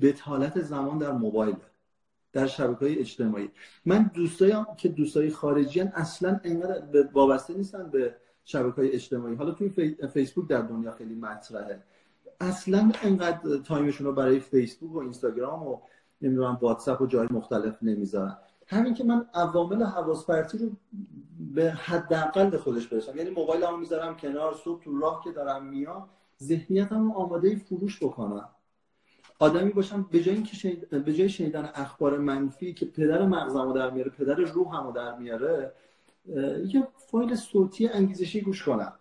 بتالت زمان در موبایل در شبکه های اجتماعی. من دوستایم که دوستای خارجی اصلا انقدر وابسته نیستن به شبکه های اجتماعی. حالا توی فیسبوک در دنیا خیلی مطرحه. اصلا انقدر تایمشون رو برای فیسبوک و اینستاگرام و نمی‌دونم واتساپ و جای مختلف نمی‌ذارن. همین که من عوامل حواس پرتی رو به حداقل خودش برسم یعنی موبایلمو می‌ذارم کنار صبح تو راه که دارم میام ذهنیتم آماده فروش بکنم. آدمی باشم به جای اینکه شنید... به جای شنیدن اخبار منفی که پدر مغزمو در میاره پدر روحمو در میاره یه فایل صوتی انگیزشی گوش کنم.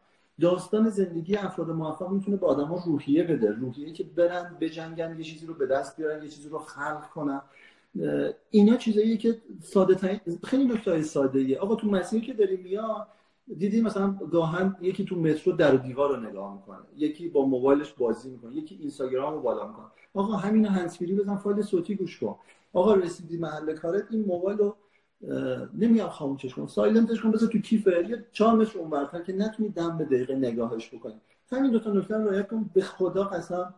داستان زندگی افراد موفق می‌تونه به آدما روحیه بده. روحیه که برن بجنگن یه چیزی رو به دست بیارن یه چیزی رو خلق کنن. اینا چیزاییه که ساده خیلی نکته ساده ایه آقا تو مسیری که داری میاد دیدی مثلا گاهن یکی تو مترو در دیوار رو نگاه می‌کنه. یکی با موبایلش بازی می‌کنه. یکی اینستاگرام رو بالا می‌کنه. آقا همین هنسفیری بزن فایل صوتی گوش کن. آقا رسیدی محل کارت این موبایل رو نمیگم خاموشش کن سایلنتش کن بذار تو کیف چهار متر اونورتر که نتونی دم به دقیقه نگاهش بکنی. همین دو تا نکته رو رعایت کن. به خدا قسم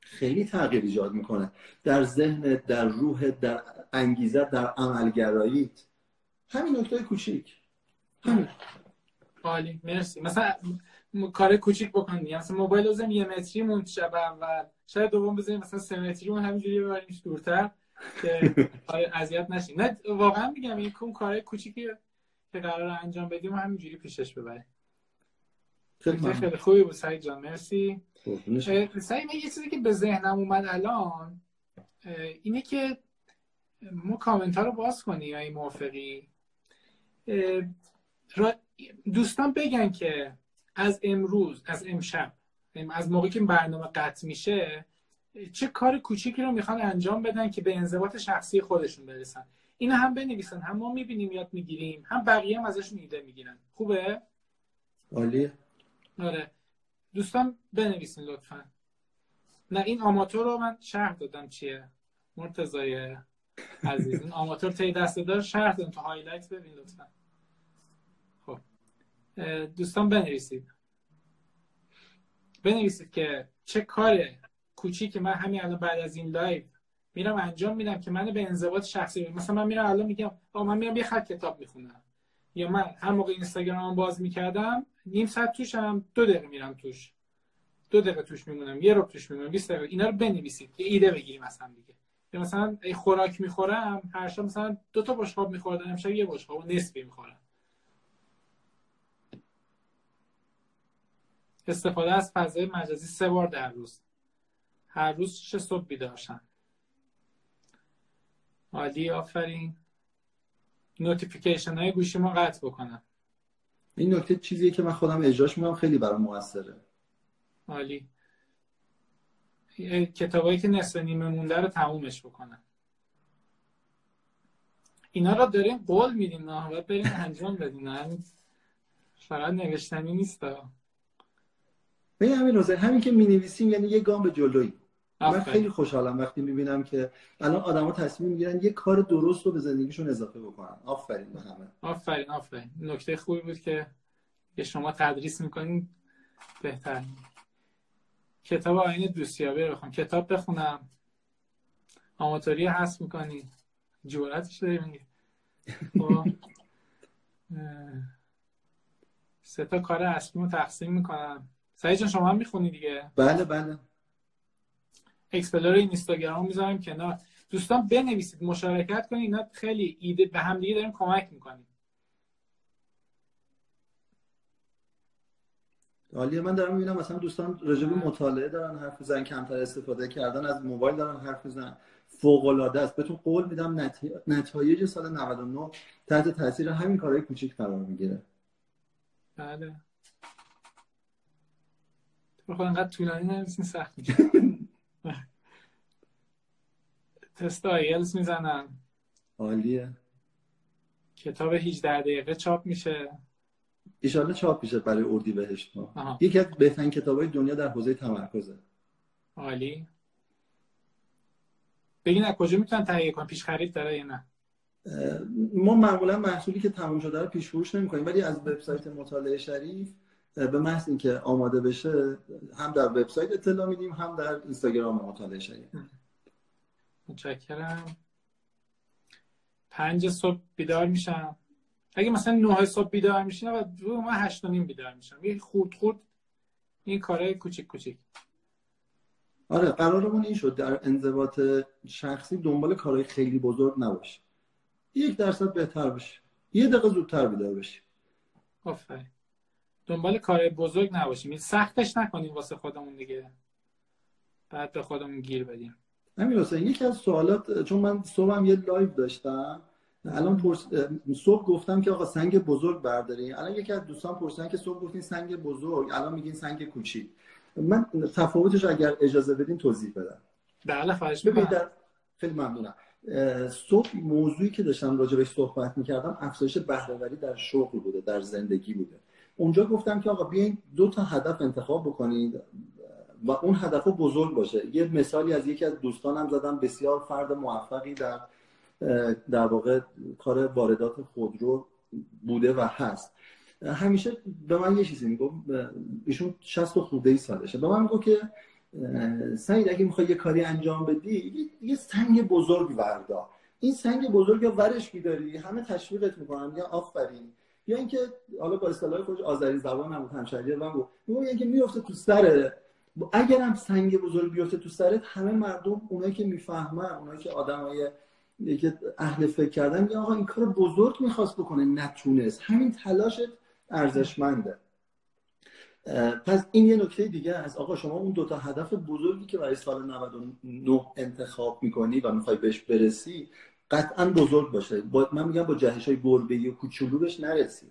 خیلی تغییر ایجاد می‌کنه. در ذهن در روح در انگیزه در عملگراییت. همین نکته کوچیک. همین. عالی. مرسی. مثلا کار کوچیک بکنی مثلا موبایل بزنیم یه متری مون شب اول شاید دوم بزنیم مثلا سه متری مون همینجوری ببریمش دورتر. که اذیت نشیم. نه واقعا میگم این کم کار کوچیکی که قرار انجام بدیم و همینجوری پیشش ببریم. خیلی خیلی خوبی بود سعید جان مرسی. سعید یه چیزی که به ذهنم اومد الان اینه که ما کامنت ها رو باز کنیم اگه موافقی؟ دوستان بگن که از امروز از امشب از موقعی که برنامه قطع میشه چه کار کوچیکی رو می‌خوان انجام بدن که به انضباط شخصی خودشون برسن؟ اینو هم بنویسن هم ما می‌بینیم یاد می‌گیریم هم بقیه هم ازشون ایده می‌گیرن. خوبه؟ عالیه آره. دوستان بنویسین لطفا. نه این آماتور رو من شرح دادم چیه؟ مرتضای عزیز. این آماتور تی دست دار شرح دادم تو هایلایت ببین لطفا. خب. دوستان بنویسید. بنویسید که چه کار کوچیکی من همین الان بعد از این لایو میرم انجام میدم که منو به انضباط شخصی بید. مثلا من میرم الان میگم آ من میرم یه خط کتاب می‌خونم. یا من هر موقع اینستاگرام باز می‌کردم نیم ساعت توشم دو دقیقه میرم توش. دو دقیقه توش میمونم یه رو توش میمونم 20 دقیقه. اینا رو بنویسید که ایده بگیریم مثلا دیگه. یا مثلا ای خوراک می‌خورم هر شب مثلا دو تا بشقاب میخوردم امشب یه بشقاب و نصفی می‌خورم. استفاده از فضای مجازی سه بار در روز. هر روز چه صبح بیدارشن عالی آفرین. نوتیفیکیشن های گوشی ما قطع بکنم این نکته چیزیه که من خودم اجراش می‌کنم خیلی برام موثره. عالی. کتابایی که نصف نیمه مونده رو تمومش بکنم اینا رو داریم قول میدیم نه؟ باید بریم انجام بدیم فقط نوشتنی نیست به همین روزه همین که می نویسیم یعنی یه گام به جلوی من خیلی خوشحالم وقتی می‌بینم که الان آدما تصمیم می‌گیرن یه کار درست رو به زندگیشون اضافه بکنن. آفرین به همه. آفرین آفرین. نکته خوبی بود که شما تدریس می‌کنین بهتر. کتاب آین دوستیابی رو بخونم کتاب بخونم. آماتوری هست می‌کنی. جورتش داری میگی. خب. سه تا کار اصلی رو تقسیم می‌کنم. سعید جان شما هم می‌خونی دیگه؟ بله بله. explore اینستاگرام می‌ذارم کنار. دوستان بنویسید مشارکت کنید اینا خیلی ایده به هم دیگه داریم کمک می‌کنیم عالیه. من دارم می‌بینم مثلا دوستان راجع مطالعه دارن حرف می‌زنن کمتر استفاده کردن از موبایل دارن حرف می‌زنن. فوق العاده است. بهتون قول میدم نتایج سال 99 تحت تاثیر همین کارهای کوچیک قرار می‌گیره. بله. خود انقدر طولانی نمیسین سخت میشه. تست آیلز می‌زنن. عالیه. کتاب 18 دقیقه چاپ میشه. ایشالا چاپ میشه برای اردی بهشت ما. یکی از بهترین کتاب های دنیا در حوزه تمرکزه. عالی. بگین از کجا می‌تونن تهیه کنن؟ پیش خرید داره یا نه؟ ما معمولا محصولی که تموم شده رو پیش فروش نمی‌کنیم ولی از وبسایت مطالعه شریف به محض اینکه آماده بشه هم در وبسایت اطلاع میدیم هم در اینستاگرام مطالعه شریف. متشکرم. پنج صبح بیدار میشم. اگه مثلا نه صبح بیدار میشین و ما هشت نیم بیدار میشم. یه خورد خورد این کارهای کوچیک کوچیک. آره قرارمون این شد در انضباط شخصی دنبال کارهای خیلی بزرگ نباشه یک درصد بهتر بشه یه دقیقه زودتر بیدار بشی. آفرین. دنبال کار بزرگ نباشیم. سختش نکنیم واسه خودمون دیگه. بعد به خودمون گیر بدیم. همین حسین یکی از سوالات چون من صبحم یه لایو داشتم الان پرس... صبح گفتم که آقا سنگ بزرگ بردارین. الان یکی از دوستان پرسیدن که صبح گفتین سنگ بزرگ الان میگین سنگ کوچیک. من تفاوتش اگر اجازه بدین توضیح بدم. بله خواهش خیلی ممنونم. صبح موضوعی که داشتم راجع صحبت می‌کردم افزایش بهرهوری در شغل بوده در زندگی بوده. اونجا گفتم که آقا بیاین دو تا هدف انتخاب بکنید. و اون هدف بزرگ باشه. یه مثالی از یکی از دوستانم زدم بسیار فرد موفقی در در واقع کار واردات خودرو بوده و هست. همیشه به من یه چیزی میگو ایشون 60 خورده ای سالشه. به من میگو که سعید اگه می‌خوای یه کاری انجام بدی یه سنگ بزرگ وردا. این سنگ بزرگ یا ورش میداری همه تشویقت می‌کنن یا آفرین. یا اینکه حالا با اصطلاح خودش آذری زبان هم همشهری من گفت میگه اینکه میفته تو سر اگر هم سنگ بزرگ بیفته تو سرت همه مردم اونایی که می‌فهمن اونایی که آدمای که اهل فکر کردن میگن آقا این کار بزرگ می‌خواست بکنه نتونست. همین تلاشت ارزشمنده. پس این یه نکته دیگه از آقا شما اون دوتا هدف بزرگی که برای سال 99 انتخاب می‌کنی و می‌خوای بهش برسی قطعا بزرگ باشه. با من میگم با جهش های گربه و کوچولو بهش نرسی.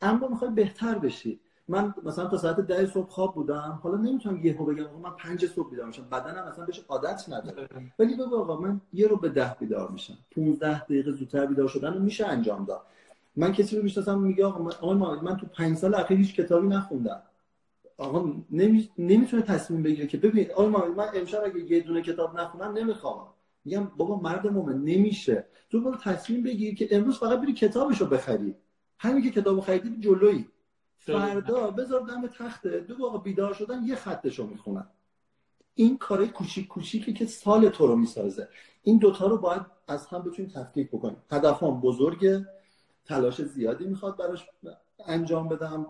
اما می‌خوای بهتر بشی. من مثلا تا ساعت ده صبح خواب بودم حالا نمی‌تونم یهو بگم آقا من پنج صبح بیدار میشم. بدنم اصلا بهش عادت نداره. ولی بگو آقا من یه رو به ده بیدار میشم. 15 دقیقه زودتر بیدار شدن رو میشه انجام داد. من کسی رو می‌شناسم میگه آقا من, من تو پنج سال اخیر هیچ کتابی نخوندم. آقا نمی... نمی‌تونه تصمیم بگیره که ببین آقا من امشب اگه یه دونه کتاب نخونم نمی‌خوام. میگم بابا مرد مومن نمیشه. تو برو تصمیم بگیر که امروز فقط بری کتابشو بخری. همین که کتابو خریدی جلویی. فردا بذار دم تخته دو آقا بیدار شدن یه خطشو می‌خونن این کارای کوچیک کوچیکی که سال تو رو می‌سازه. این دوتا رو باید از هم بتونیم تفکیک بکنیم. هدفم بزرگه تلاش زیادی می‌خواد براش انجام بدم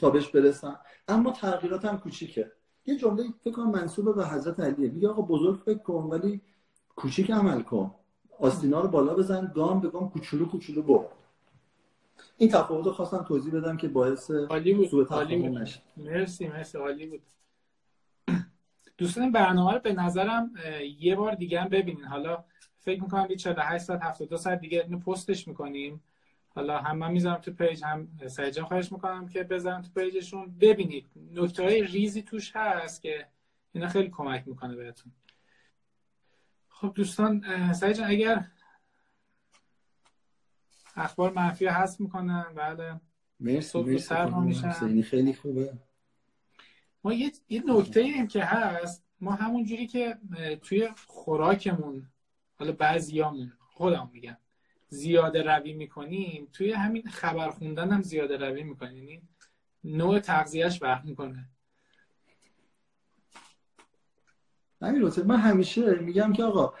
تا بهش برسم. اما تغییرات هم کوچیکه. یه جمله فکر کنم منصوب به حضرت علیه. میگه آقا بزرگ فکر کن ولی کوچیک عمل کن. آستینا رو بالا بزن گام به گام کوچولو کوچولو برو. این تفاوت رو خواستم توضیح بدم که باعث عالی بود عالی بود. مرسی مرسی عالی بود. دوستان برنامه رو به نظرم یه بار دیگه هم ببینین. حالا فکر می‌کنم یه 48 ساعت 72 ساعت دیگه اینو پستش می‌کنیم. حالا هم من می‌ذارم تو پیج هم سعید خواهش می‌کنم که بذارم تو پیجشون. ببینید نکته های ریزی توش هست که اینا خیلی کمک می‌کنه بهتون. خب دوستان سعید اگر اخبار منفی هست می‌کنن. بله. مرسی مرسی خیلی خوبه. ما یه, یه نکته ایم که هست. ما همون جوری که توی خوراکمون حالا بعضیامون خودم میگم زیاده روی می‌کنیم توی همین خبر خوندن هم زیاده روی می‌کنیم. یعنی نوع تغذیهش فرق می‌کنه. همین من همیشه میگم که آقا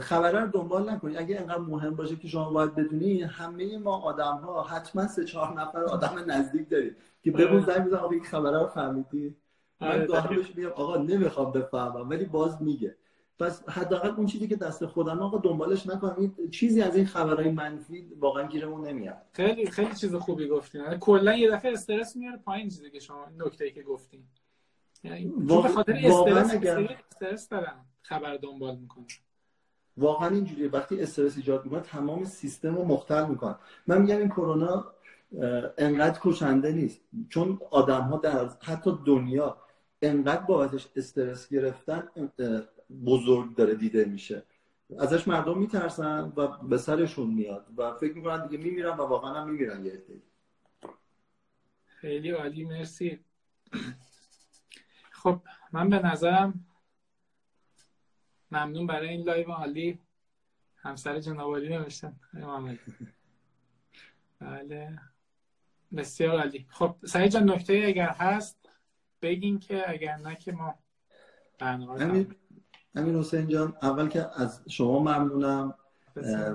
خبره رو دنبال نکنید اگه اینقدر مهم باشه که شما باید بدونی همه ما آدم ها حتما سه چهار نفر آدم نزدیک دارید که بگون زنگ بزن آقا این خبره رو فهمیدی؟ من آره، گاهی میگم آقا نمی‌خوام بفهمم ولی باز میگه. پس حداقل اون چیزی که دست خودم آقا دنبالش نکنم. چیزی از این خبرهای منفی واقعا گیرمون نمیاد. خیلی خیلی چیز خوبی گفتین. یعنی کلا یه دفعه استرس میاره پایین چیزی که شما نکته که گفتین. یعنی به خاطر استرس اگر... استرس دارن خبر دنبال می‌کنن واقعا اینجوریه. وقتی استرس ایجاد می‌کنه تمام سیستم رو مختل می‌کنه. من میگم این کرونا انقدر کشنده نیست. چون آدم ها در حتی دنیا انقدر بابتش استرس گرفتن بزرگ داره دیده میشه. ازش مردم میترسن و به سرشون میاد و فکر می‌کنن دیگه میمیرن و واقعا هم میمیرن یه خیلی عالی مرسی. خب من به نظرم ممنون برای این لایو عالی. همسر جنابالی نوشتن. بله. بسیار عالی. خب سعید جان نکته اگر هست بگین که اگر نه که ما برنامه امین حسین جان اول که از شما ممنونم.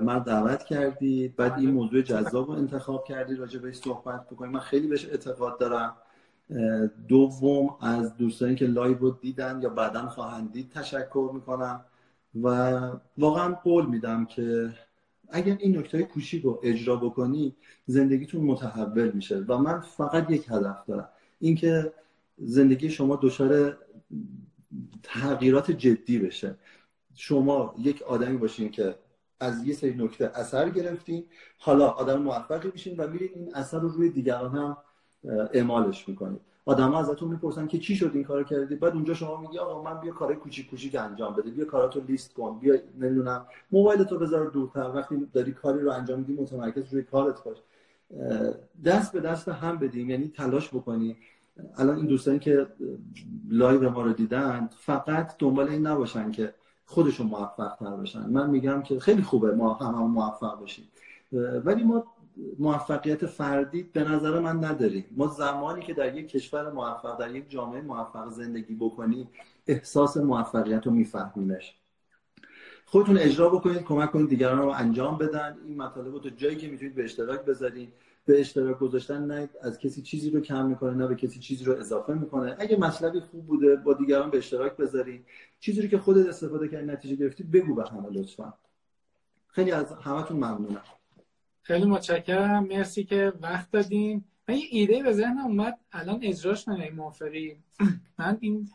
من دعوت کردی بعد این موضوع جذاب رو انتخاب کردی راجع بهش صحبت بکنیم. من خیلی بهش اعتقاد دارم. دوم از دوستانی که لایو رو دیدن یا بعدا خواهند دید تشکر می‌کنم و واقعا قول میدم که اگر این نکته کوچیک رو اجرا بکنی زندگیتون متحول میشه و من فقط یک هدف دارم اینکه زندگی شما دچار تغییرات جدی بشه. شما یک آدمی باشین که از یه سری نکته اثر گرفتین حالا آدم موفقی میشین و میرین این اثر رو روی دیگران هم اعمالش می‌کنید آدم ازتون می‌پرسن که چی شد این کارو کردی؟ بعد اونجا شما میگی آقا من بیا کارهای کوچیک کوچیک انجام بده. بیا کاراتو لیست کن. بیا نمی‌دونم موبایل تو بذار دورتر. وقتی داری کاری رو انجام میدی متمرکز روی کارت باش. دست به دست هم بدیم یعنی تلاش بکنی. الان این دوستانی که لایو ما رو دیدن فقط دنبال این نباشن که خودشون موفق تر باشن من میگم که خیلی خوبه ما هم, هم موفق باشیم ولی ما موفقیت فردی به نظر من نداریم ما زمانی که در یک کشور موفق در یک جامعه موفق زندگی بکنیم احساس موفقیت رو میفهمیمش. خودتون اجرا بکنید کمک کنید دیگران رو انجام بدن. این مطالب رو جایی که می‌تونید به اشتراک بذارید. به اشتراک گذاشتن نه از کسی چیزی رو کم می‌کنه نه به کسی چیزی رو اضافه می‌کنه. اگه مطلبی خوب بوده با دیگران به اشتراک بذارید. چیزی رو که خودت استفاده کردی نتیجه گرفتی بگو به همه لطفا. خیلی از همتون ممنونم. خیلی متشکرم. مرسی که وقت دادین. من یه ایده به ذهنم اومد. الان اجراش نمی موافقی؟ من این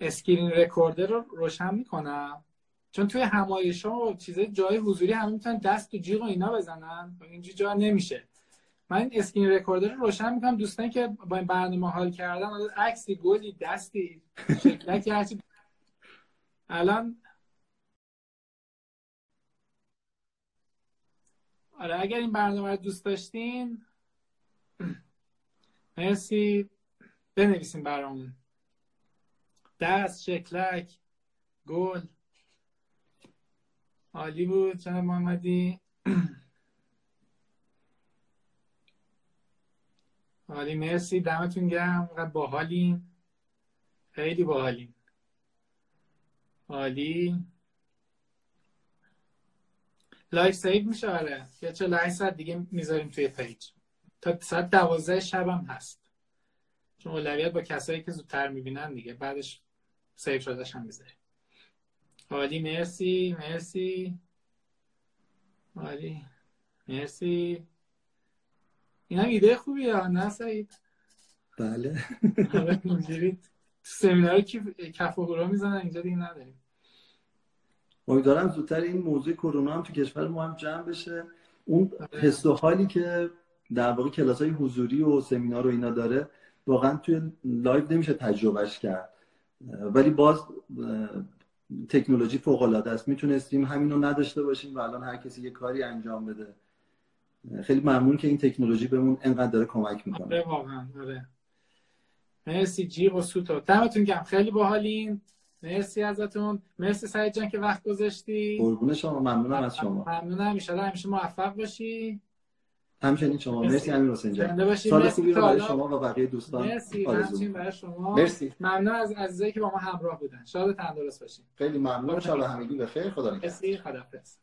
screen recorder رو روشن می‌کنم. چون توی همایش ها و چیزای جای حضوری همه می‌تونن دست و جیغ و اینا بزنن. اینجوری جا نمیشه. من screen recorder رو روشن می‌کنم. دوستانی که با این برنامه حال کردن عکسی گلی دستی شکلکی هرچی. الان آره اگر این برنامه رو دوست داشتین مرسی. بنویسیم برامون. دست شکلک گل. عالی بود جناب محمدی. عالی مرسی. دمتون گرم. با باحالین خیلی باحالین عالی. لایو save میشه آره. یا چند ساعت دیگه می‌ذاریم توی پیج. تا ساعت دوازده شب هم هست. چون اولویت با کسایی که زودتر می‌بینن دیگه. بعدش سیو شدهش هم می‌ذاریم. عالی مرسی مرسی. عالی مرسی. این هم ایده خوبی ها نه سعید. بله. آره، سمینار کف و هورا می‌زنن؟ اینجا دیگه نداریم. امیدوارم زودتر این موضوع کرونا هم تو کشور ما هم جمع بشه. اون حس و حالی که در واقع کلاس های حضوری و سمینار و اینا داره واقعا توی لایو نمیشه تجربهش کرد. ولی باز تکنولوژی فوق العاده است. می‌تونستیم همین رو نداشته باشیم و الان هر کسی یه کاری انجام بده. خیلی ممنون که این تکنولوژی بهمون انقدر داره کمک می‌کنه. واقعا آره. مرسی جیغ و سوتو دمتون گرم. خیلی باحالین. مرسی ازتون. مرسی سعید جان که وقت گذاشتی. قربون شما ممنونم از شما. ممنونم. همیشه همیشه موفق باشی. همچنین شما. مرسی. امیر حسین جان. سال خوبی رو برای شما و بقیه دوستان. مرسی. همچنین برای شما. مرسی. ممنون از عزیزایی که با ما همراه بودن. شاد و تندرست باشین. خیلی ممنون. شب همگی بخیر. خدا نگهدار. مرسی. خداحافظ.